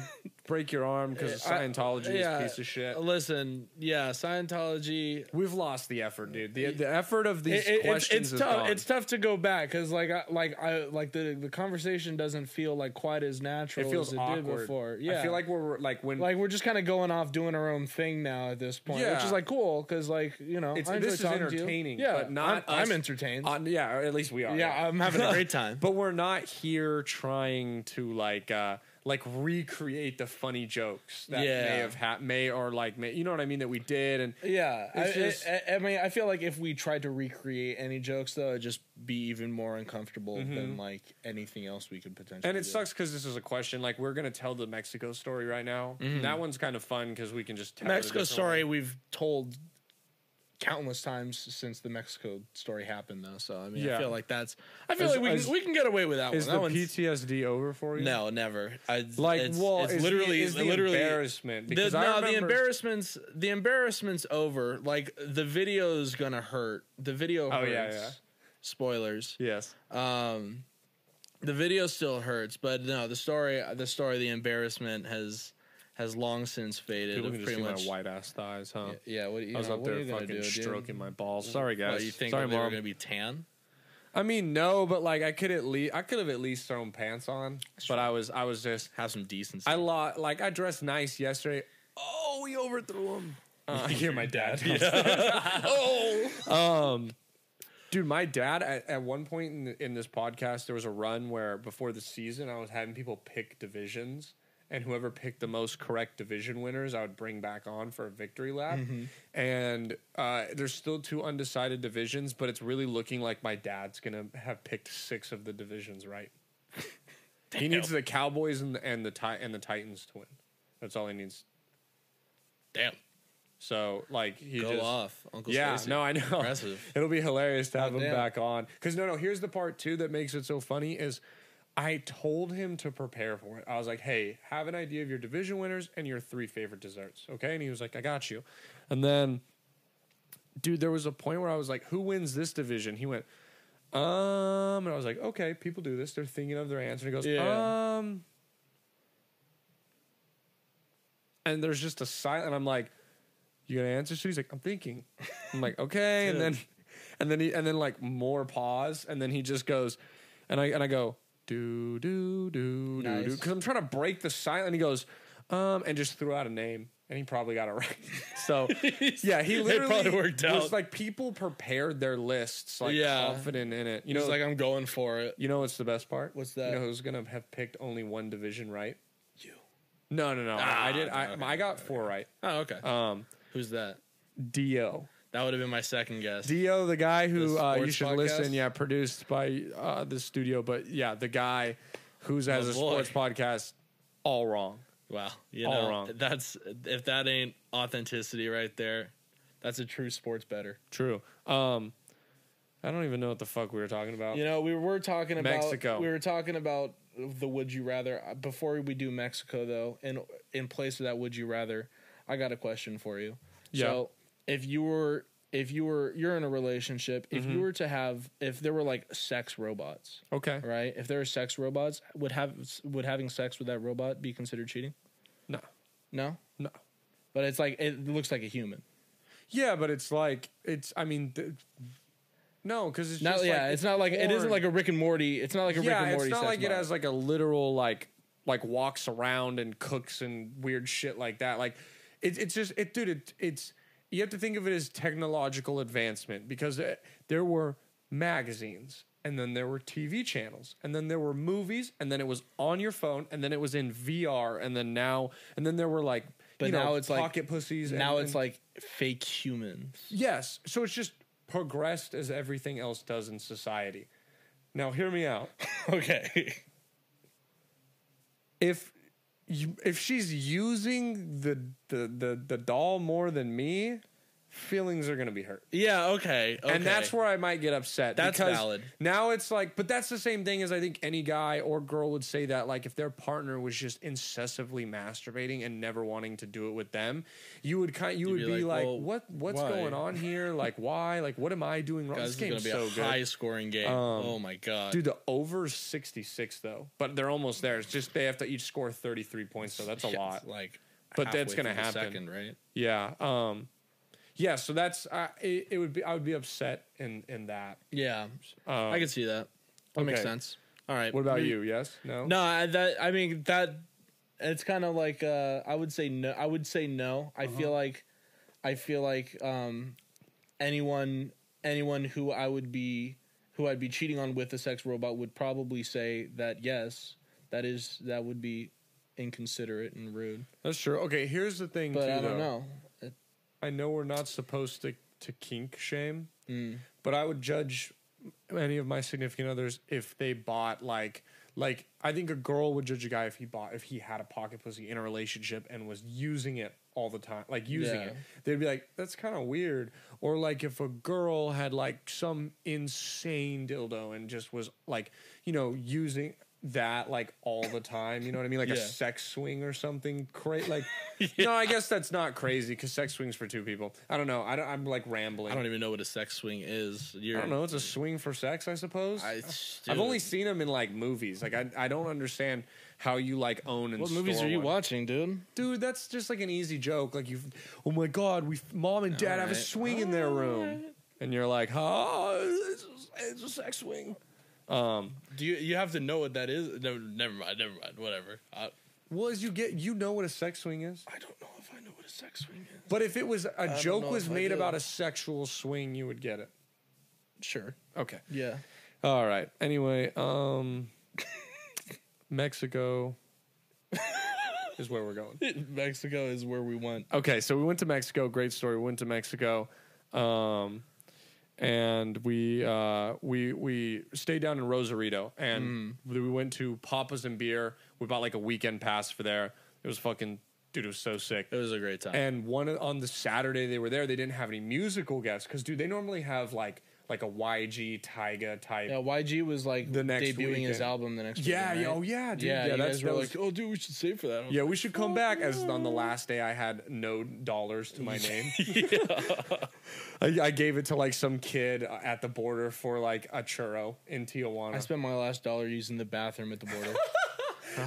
Break your arm because I- Scientology yeah, is a piece of shit. Listen, yeah, Scientology. We've lost the effort, dude. The, the effort of these It- it- it's, questions it's is tough. gone. It's tough to go back because like I like I like the the conversation doesn't feel like quite as natural it feels as it awkward. did before. Yeah, I feel like we're like when like we're just kind of going off doing our own thing now at this point, which Yeah. is like cool because like you know It's- I enjoy this is talking to you. entertaining, Yeah, but not I'm, I'm entertained. on yeah, or at least we are. yeah, I'm having a great time. but we're not here trying to like uh like recreate the funny jokes that Yeah. may have had may or like may you know what I mean that we did and Yeah, I, just- I, I mean, I feel like if we tried to recreate any jokes, though, it'd just be even more uncomfortable than like anything else we could potentially. Mm-hmm. and it do. sucks because this is a question like we're gonna tell the Mexico story right now. That one's kind of fun because we can just tell Mexico story we've told countless times since the Mexico story happened, though. So I mean, Yeah. I feel like that's. I feel Is- like we is- can, we can get away with that Is one. the That PTSD over for you? No, never. I, Like, it's, well, it's is the- literally, is the literally embarrassment The, because no, the embarrassment's the embarrassment's over. Like the video's gonna hurt. The video Oh, yeah, yeah. Spoilers. Yes. Um, the video still hurts, but no, the story, the story, the embarrassment has has long since faded. People can just see much, my white ass thighs, huh? Yeah, what, you I was know, up there fucking do, dude? stroking my balls. Sorry, guys. What, you think Sorry, they were mom. gonna be tan? I mean, no, but like I could at least I could have at least thrown pants on, but I was I was just Have some decency. I lo- like I dressed nice yesterday. Oh, we overthrew him. Uh, I hear my dad. oh, um, dude, my dad at, at one point in, in this podcast there was a run where before the season I was having people pick divisions. And whoever picked the most correct division winners, I would bring back on for a victory lap. And uh, there's still two undecided divisions, but it's really looking like my dad's gonna have picked six of the divisions right. He needs the Cowboys and the and the and the Titans to win. That's all he needs. Damn, So like he go just off, Uncle. yeah Stacy. no I know Impressive. it'll be hilarious to have him Goddamn. back on because no no here's the part too that makes it so funny is I told him to prepare for it. I was like, hey, have an idea of your division winners and your three favorite desserts, okay? And he was like, I got you. And then, dude, there was a point where I was like, who wins this division? He went, um, and I was like, okay, people do this. They're thinking of their answer. And he goes, Yeah. um, and there's just a silent. And I'm like, you gonna answer? So he's like, I'm thinking. I'm like, okay. and then, and then he, and then like more pause, and then he just goes, and I and I go, do do do do do, Nice. because I'm trying to break the silence. And he goes, um, and just threw out a name. And he probably got it right. So yeah, he literally probably worked was out. like people prepared their lists, like Yeah. confident in it. You You know, know, like I'm going for it. you know what's the best part? What's You that? know who's gonna have picked only one division right? You. No, no, no. I- Ah, I did. I, okay, I got four right. Oh, okay. Um, Who's that? Dio. That would have been my second guess. Dio, the guy who The uh, you sports should podcast? listen. Yeah, produced by uh, the studio, but yeah, the guy who's has Oh, a boy. sports podcast. All wrong. Wow, you All know wrong. that's if that ain't authenticity right there, that's a true sports better. True. Um, I don't even know what the fuck we were talking about. You know, we were talking about Mexico. We were talking about the would you rather. Before we do Mexico, though, in in place of that would you rather, I got a question for you. Yeah. So if you were if you were you're in a relationship, if Mm-hmm. you were to have if there were like sex robots, okay. right? If there are sex robots, would have would having sex with that robot be considered cheating? No. No, No. but it's like it looks like a human. Yeah, but it's like it's. I mean, th- no, because it's Not just yeah, like, it's, not like it isn't like a Rick and Morty. It's not like a yeah, Rick and Morty. it's not like it has like a literal like like walks around and cooks and weird shit like that. Like it, it's just it, dude. It, it's you have to think of it as technological advancement because uh, there were magazines and then there were TV channels and then there were movies and then it was on your phone and then it was in VR and then now and then there were like But you know, now it's like- pocket pussies. now and- it's and- like fake humans. Yes. So it's just progressed as everything else does in society. Now, hear me out. okay. If if she's using the, the the the doll more than me, feelings are gonna be hurt. Yeah. Okay. okay. And that's where I might get upset. That's because valid. Now it's like, but that's the same thing as I think any guy or girl would say that, like, if their partner was just incessantly masturbating and never wanting to do it with them, you would kind, you would be like, well, what, what's why? going on here? Like, why? Like, what am I doing wrong? This this is game's gonna be so a good. high scoring game. Um, oh my god. Dude, the over 66 though, but they're almost there. It's just they have to each score 33 points, so that's a Yeah, lot. Like, But that's gonna happen. Second, right? Yeah. Um yeah, so that's uh, it, it would be I would be upset in in that. Yeah. Um, I can see that. That makes sense. All right. What about you? Yes? No? No, I, that I mean that it's kind of like uh, I would say no. I would say no. I Uh-huh. feel like I feel like um, anyone anyone who I would be who I'd be cheating on with a sex robot would probably say that yes, that is that would be inconsiderate and rude. That's true. Okay, here's the thing But too I don't though. know. I know we're not supposed to to kink shame, Mm. but I would judge any of my significant others if they bought like like I think a girl would judge a guy if he bought if he had a pocket pussy in a relationship and was using it all the time, like using Yeah. it. They'd be like, "That's kind of weird." Or like if a girl had like some insane dildo and just was like, you know, using that like all the time. You know what I mean? Like a sex swing or something. crazy. like, no, I guess that's not crazy because sex swings for two people. I don't know. I don't, I'm like rambling. I don't even know what a sex swing is. You're, I don't know. It's a swing for sex, I suppose. I, I've only seen them in like movies. Like I, I don't understand how you like own and What movies are you one. watching, dude? dude? That's just like an easy joke. Like you, oh my god, we mom and dad have a swing in their room, and you're like, huh? It's a, it's a sex swing. Um, Do you you have to know what that is? No, never mind. Never mind. Whatever. I, well, as you get, you know what a sex swing is. I don't know if I know what a sex swing is. But if it was a don't joke know was if I made do. about a sexual swing, you would get it. Sure. Okay. Yeah. All right. Anyway, um, Mexico is where we're going. Mexico is where we went. Okay, so we went to Mexico. Great story. We went to Mexico, um, and we uh, we we stayed down in Rosarito, and we went to Papas and Beer. We bought like a weekend pass for there. It was fucking dude. It was so sick. It was a great time. And one on the Saturday they were there, they didn't have any musical guests because dude, they normally have like like a YG Tyga type. yeah, YG was like The next debuting his album the next. Yeah, weekend, yeah, right? oh yeah, dude. Yeah, Yeah, that's- that was- like, "Oh, dude, we should save for that." Yeah, like, we should come back as on the last day I had no dollars to my name. I, I gave it to like some kid at the border for like a churro in Tijuana. I spent my last dollar using the bathroom at the border.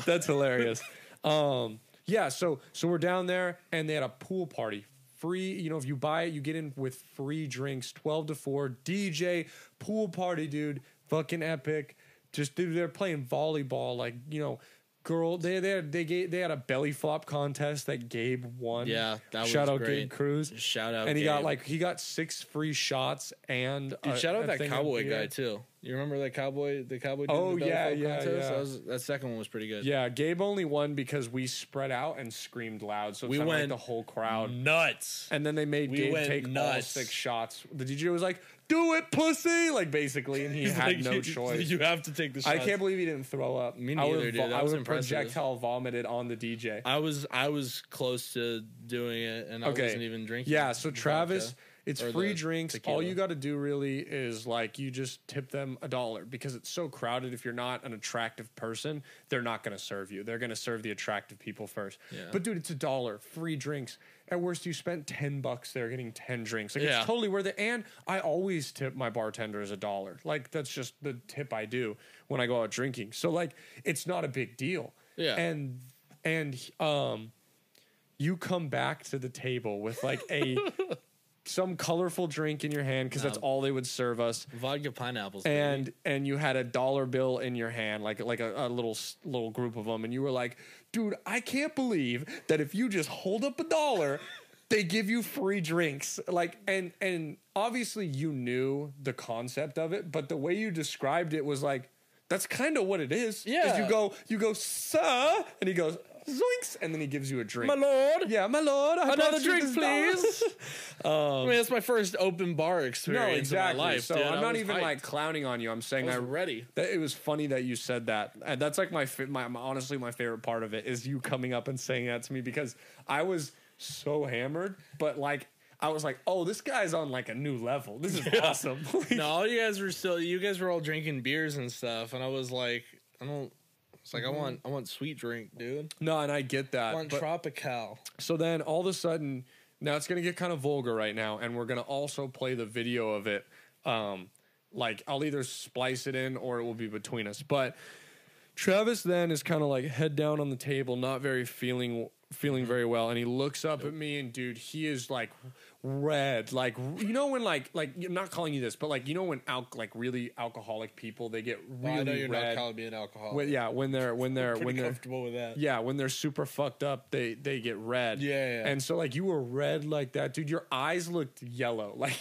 That's hilarious. Um, yeah, so so we're down there and they had a pool party. Free, you know, if you buy it, you get in with free drinks, 12 to 4, DJ, pool party, dude. Fucking epic. Just dude, they're playing volleyball, like, you know, girl, they they had, they gave, they had a belly flop contest that Gabe won. Yeah, that was Shout out great. Gabe Cruz. Shout out And he got like he got six free shots and Dude, a- shout out that cowboy guy too. You remember that cowboy? The cowboy. Dude Oh, the yeah, yeah, contest? yeah. That, was, that second one was pretty good. Yeah, Gabe only won because we spread out and screamed loud, so it We sounded like went the whole crowd. nuts. And then they made We Gabe went take all nuts. six shots. The DJ was like, "Do it, pussy!" Like basically, and he had like, no you- choice. You have to take the Shots. I can't believe he didn't throw up. Me I neither, would, dude. That I was would impressive. projectile vomited on the DJ. I was I was close to doing it, and I okay, wasn't even drinking. Yeah, so Travis, vodka it's or free drinks. tequila. All you got to do really is like you just tip them a dollar because it's so crowded. If you're not an attractive person, they're not going to serve you. They're going to serve the attractive people first. Yeah. But dude, it's a dollar, free drinks. At worst, you spent ten bucks there getting ten drinks. Like Yeah. it's totally worth it. And I always tip my bartenders a dollar. Like that's just the tip I do when I go out drinking. So like it's not a big deal. Yeah. And and um you come back to the table with like a some colorful drink in your hand because that's Um, all they would serve us vodka pineapples, baby. and and you had a dollar bill in your hand like like a, a little s- little group of them and you were like dude i can't believe that if you just hold up a dollar they give you free drinks like and and obviously you knew the concept of it but the way you described it was like that's kind of what it is 'Cause Yeah. you go you go sir and he goes zoinks and then he gives you a drink my lord, yeah my lord I another brought you drink, this dollar." please. I mean, that's my first open bar experience No, exactly. in my life. so dude. I'm not was even hyped. like clowning on you. I'm saying I I was ready. That it was funny that you said that. And that's like my, fa- my my- honestly my favorite part of it is you coming up and saying that to me because I was so hammered, but like I was like, oh, this guy's on like a new level. This is awesome. No, all you guys were still. You guys were all drinking beers and stuff, and I was like, I don't. It's like I want, I want sweet drink, dude. no, and I get that. I want but- tropical. So then all of a sudden, now it's gonna get kind of vulgar right now, and we're gonna also play the video of it. Um, like I'll either splice it in or it will be between us. But Travis then is kind of like head down on the table, not very feeling feeling very well, and he looks up at me, and dude, he is like red, like you know when like like I'm not calling you this, but like you know when al- like really alcoholic people they get really I know you're red. not calling me an alcoholic. When- yeah, when they're when they're when they're comfortable with that. yeah, when they're super fucked up, they they get red. Yeah, yeah. And so like you were red like that, dude. Your eyes looked yellow. Like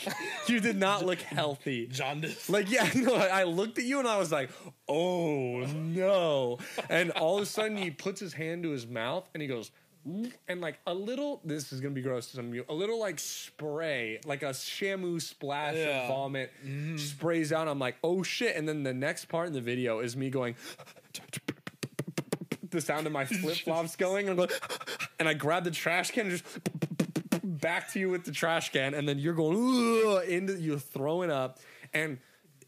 you did not look healthy. Jaundice. Like yeah, no. I I looked at you and I was like, oh no. And all of a sudden he puts his hand to his mouth and he goes. "Mm," And like a little, this is gonna be gross to some of you. A little like spray, like a Shamu splash Yeah. of vomit, sprays out. I'm like, oh shit! And then the next part in the video is me going, the sound of my flip flops going. And I'm going, and I grab the trash can and just back to you with the trash can, and then you're going into you're throwing up, and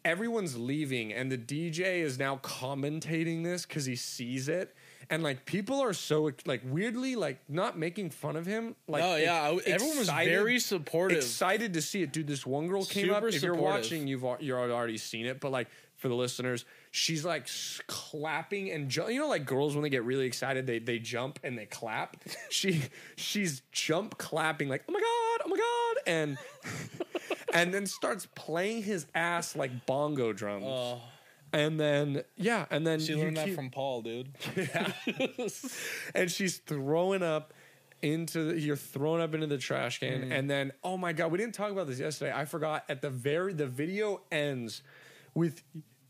everyone's leaving, and the DJ is now commentating this because he sees it. And like people are so like weirdly like not making fun of him. Like Oh, yeah, I- everyone was very supportive. Excited to see it, dude. This one girl came up. Super If you're watching, you've you're already seen it. But like for the listeners, she's like clapping and ju- you know like girls when they get really excited they they jump and they clap. she she's jump clapping like oh my god oh my god and and then starts playing his ass like bongo drums. Oh. And then yeah, and then Oh. She learned that keep- from Paul, dude. and she's throwing up into the, you're throwing up into the trash can Mm. and then oh my god we didn't talk about this yesterday i forgot at the very the video ends with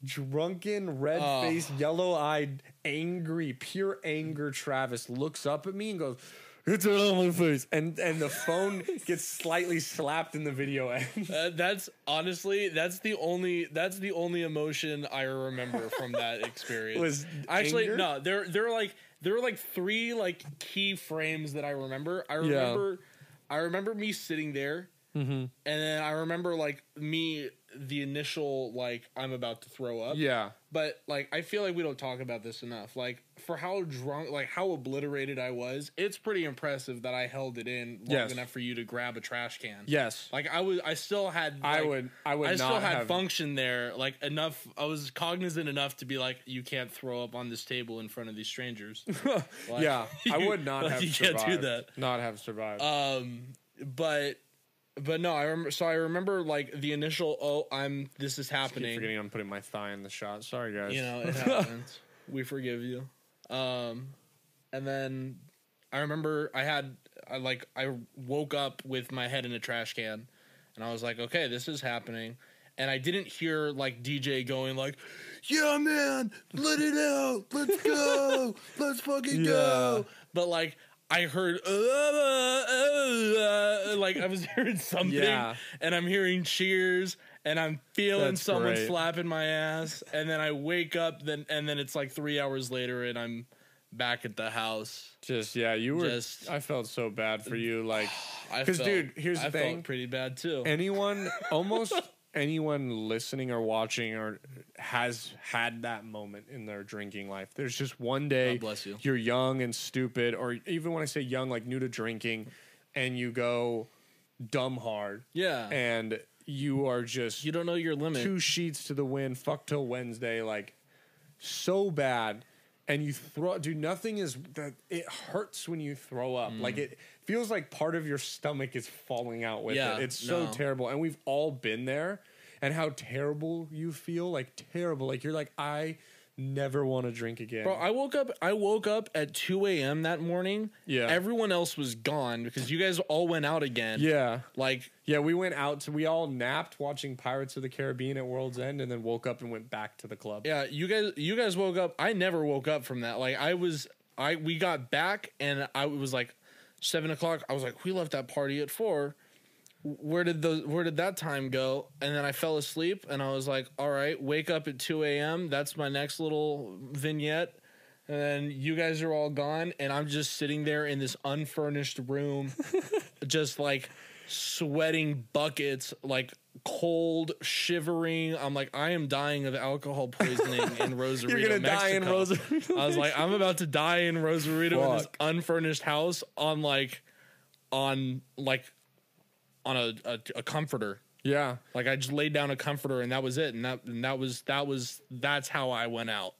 drunken red-faced yellow-eyed angry pure anger travis looks up at me and goes it's on my face and and the phone gets slightly slapped in the video end Uh, that's honestly that's the only that's the only emotion I remember from that experience. Was actually anger? no, there there were like there were like three like key frames that I remember. I remember I remember me sitting there, Mm-hmm. and then I remember like me the initial like I'm about to throw up. yeah But like I feel like we don't talk about this enough. Like for how drunk like how obliterated I was, it's pretty impressive that I held it in long Yes. enough for you to grab a trash can. yes Like I was, I still had. I would- I would I still not had have- function there, like enough. I was cognizant enough to be like, you can't throw up on this table in front of these strangers. Like, yeah i would not like, have you survived can't do that. not have survived Um, but, but no, I remember. So I remember like the initial. Oh, I'm. This is happening. forgetting i'm putting my thigh in the shot sorry guys You know, it happens. we forgive you. Um, and then I remember I had I like I woke up with my head in a trash can, and I was like, okay, this is happening. And I didn't hear like DJ going like, "Yeah, man, let it out, let's go, let's fucking go." But like I heard, uh, uh, uh, like I was hearing something, Yeah. and I'm hearing cheers, and I'm feeling That's someone great. slapping my ass, and then I wake up, then and then it's like three hours later, and I'm back at the house. Just yeah, you were. Just- I felt so bad for you. Like, because dude, here's the I thing. felt pretty bad too. anyone, almost anyone listening or watching or has had that moment in their drinking life. There's just one day God bless you. you're young and stupid, or even when I say young, like new to drinking, and you go dumb hard, yeah, and you are just you don't know your limit. two sheets to the wind, fuck till Wednesday, like so bad. And you throw, Do Nothing is that. It hurts when you throw up. Mm. Like it feels like part of your stomach is falling out with Yeah, it. It's so no. terrible, and we've all been there. And how terrible you feel, like terrible. Like you're like, I never want to drink again. Bro, I woke up. I woke up at two a.m. that morning. Yeah. everyone else was gone because you guys all went out again. yeah, like yeah. We went out. To, we all napped watching Pirates of the Caribbean at World's End, and then woke up and went back to the club. Yeah, you guys you guys woke up. I never woke up from that. Like I was I we got back and I was like seven o'clock. I was like, we left that party at four. Where did the where did that time go? And then I fell asleep and I was like, all right, wake up at two a.m. That's my next little vignette. And then you guys are all gone, and I'm just sitting there in this unfurnished room, just like sweating buckets, like cold, shivering. I'm like, I am dying of alcohol poisoning in Rosarito. You're gonna die in Rosarito. I was like, I'm about to die in Rosarito in this unfurnished house on like, on like, on a, a, a comforter. Yeah. Like I just laid down a comforter and that was it. And that and that was that was that's how I went out.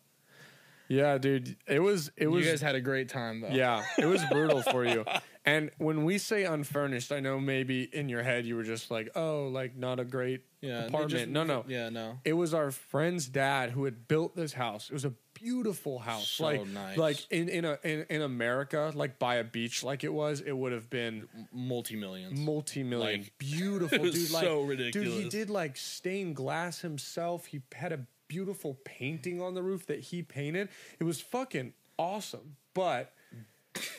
Yeah, dude. It was it was you guys had a great time though. Yeah, it was brutal for you. And when we say unfurnished, I know maybe in your head you were just like, "Oh, like not a great Yeah. apartment." just- no, no. Yeah, no. It was our friend's dad who had built this house. It was a beautiful house. So like nice. like in in a in, in America, like by a beach like it was, it would have been Multi millions. multi-million Like, beautiful dude like so dude he did like stained glass himself he had a beautiful painting on the roof that he painted it was fucking awesome but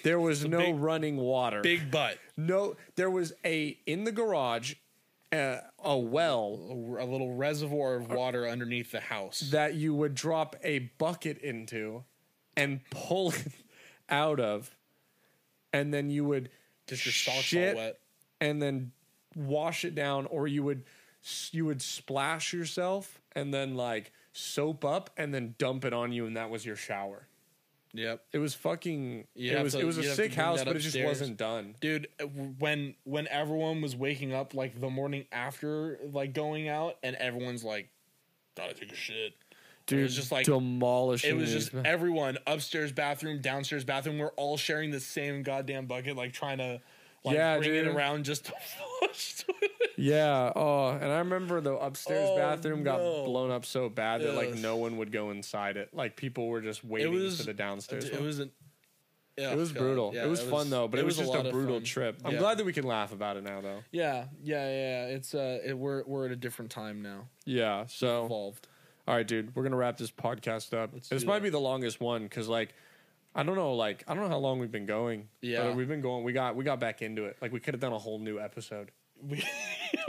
there was no big- running water Big butt. no there was a in the garage uh, a well A little reservoir of water underneath the house. that you would drop a bucket into and pull it out of and then you would Just your socks shit all wet. and then wash it down, or you would you would splash yourself and then like soap up and then dump it on you, and that was your shower. Yep. It was fucking. You it was to- it was a you have to sick house, but it just wasn't done. dude uh, when when everyone was waking up like the morning after like going out and everyone's like gotta take a shit Dude, it was just like demolishing. it was these- just everyone upstairs bathroom downstairs bathroom we're all sharing the same goddamn bucket like trying to like Yeah, bring it around just to flush Yeah. Oh, and I remember the upstairs Oh, bathroom got no. blown up so bad that like no one would go inside it. Like people were just waiting was- for the downstairs. it was an yeah, It was God. brutal. Yeah, it was fun though, but it, was, just lot a brutal fun. trip. I'm Yeah. glad that we can laugh about it now, though. yeah yeah yeah it's uh it, we're we're at a different time now Yeah. So, evolved all right, dude, we're gonna wrap this podcast up. Let's this might that. be the longest one because, like, I don't know, like, I don't know how long we've been going. Yeah. but we've been going. We got we got back into it. Like, we could have done a whole new episode.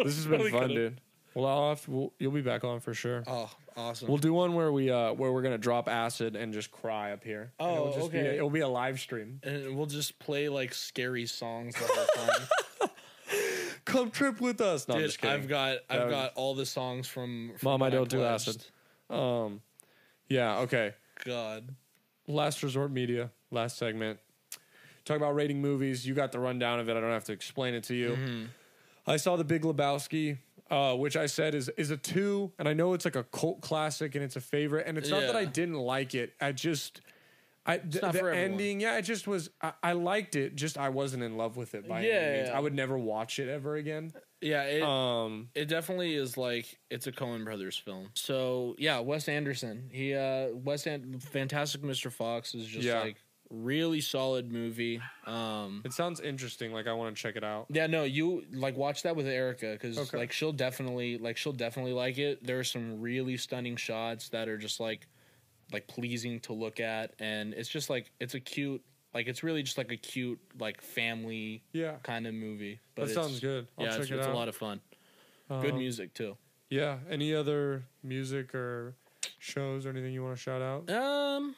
This has been Really fun, could've. dude. Well, I'll have to, we'll, you'll be back on for sure. oh awesome We'll do one where we uh where we're gonna drop acid and just cry up here. And Oh, it'll just Be okay. it'll be a live stream. and we'll just play like scary songs the whole time. Come trip with us. No, Dude. I've got I've was- got all the songs from, from Mom, I don't do acid. Um, yeah. Okay. God, Last resort media. Last segment. Talk about rating movies. You got the rundown of it. I don't have to explain it to you. Mm-hmm. I saw The Big Lebowski, uh, which I said is is a two, and I know it's like a cult classic and it's a favorite. And it's not that I didn't like it. I just. I, th- the everyone. ending, yeah, it just was. I, I liked it, just I wasn't in love with it by Yeah, any means. yeah. I would never watch it ever again. yeah, it Um, it definitely is like it's a Coen Brothers film. So yeah, Wes Anderson, he uh Wes An- Fantastic Mr. Fox is just Yeah. like really solid movie. Um, it sounds interesting. Like I want to check it out. yeah, no, you like watch that with Erica because Okay. like she'll definitely like she'll definitely like it. There are some really stunning shots that are just like like pleasing to look at, and it's just like it's a cute like it's really just like a cute like family Yeah, kind of movie. But that sounds good. I'll yeah, check it's, it it's out. a lot of fun. Good Um, music too. Yeah. Any other music or shows or anything you want to shout out? Um,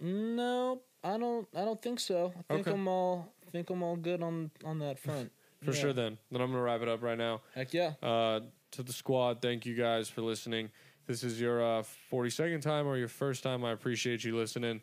no, I don't. I don't think so. I think Okay. I'm all. I think I'm all good on on that front. For Yeah. sure. Then, then I'm gonna wrap it up right now. Heck yeah. Uh, to the squad, thank you guys for listening. This is your uh, 42nd time or your first time. I appreciate you listening.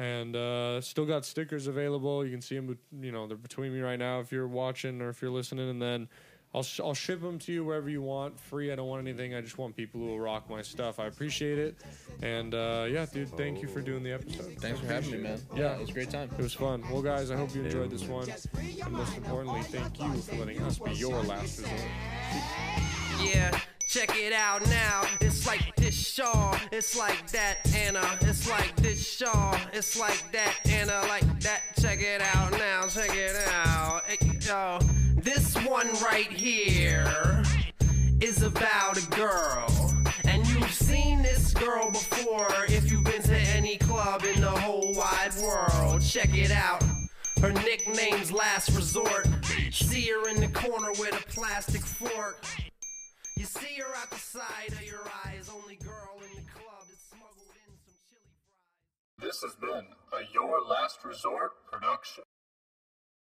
And uh, still got stickers available. You can see them, you know, they're between me right now if you're watching or if you're listening. And then I'll, sh- I'll ship them to you wherever you want, free. I don't want anything. I just want people who will rock my stuff. I appreciate it. And uh, yeah, dude, thank you for doing the episode. Thanks for having me, man. Yeah, Yeah, it was a great time. it was fun. Well, guys, I hope you enjoyed this one. And most importantly, thank you for letting us be your last resort. Yeah, check it out now. It's like this Shaw, it's like that Anna. It's like this Shaw, it's like that Anna, like that. Check it out now, check it out. Yo, this one right here is about a girl. And you've seen this girl before if you've been to any club in the whole wide world. Check it out. Her nickname's Last Resort. See her in the corner with a plastic fork. You see her the side of your eyes, only girl in the club smuggled in some chili fries. This has been a Your Last Resort production.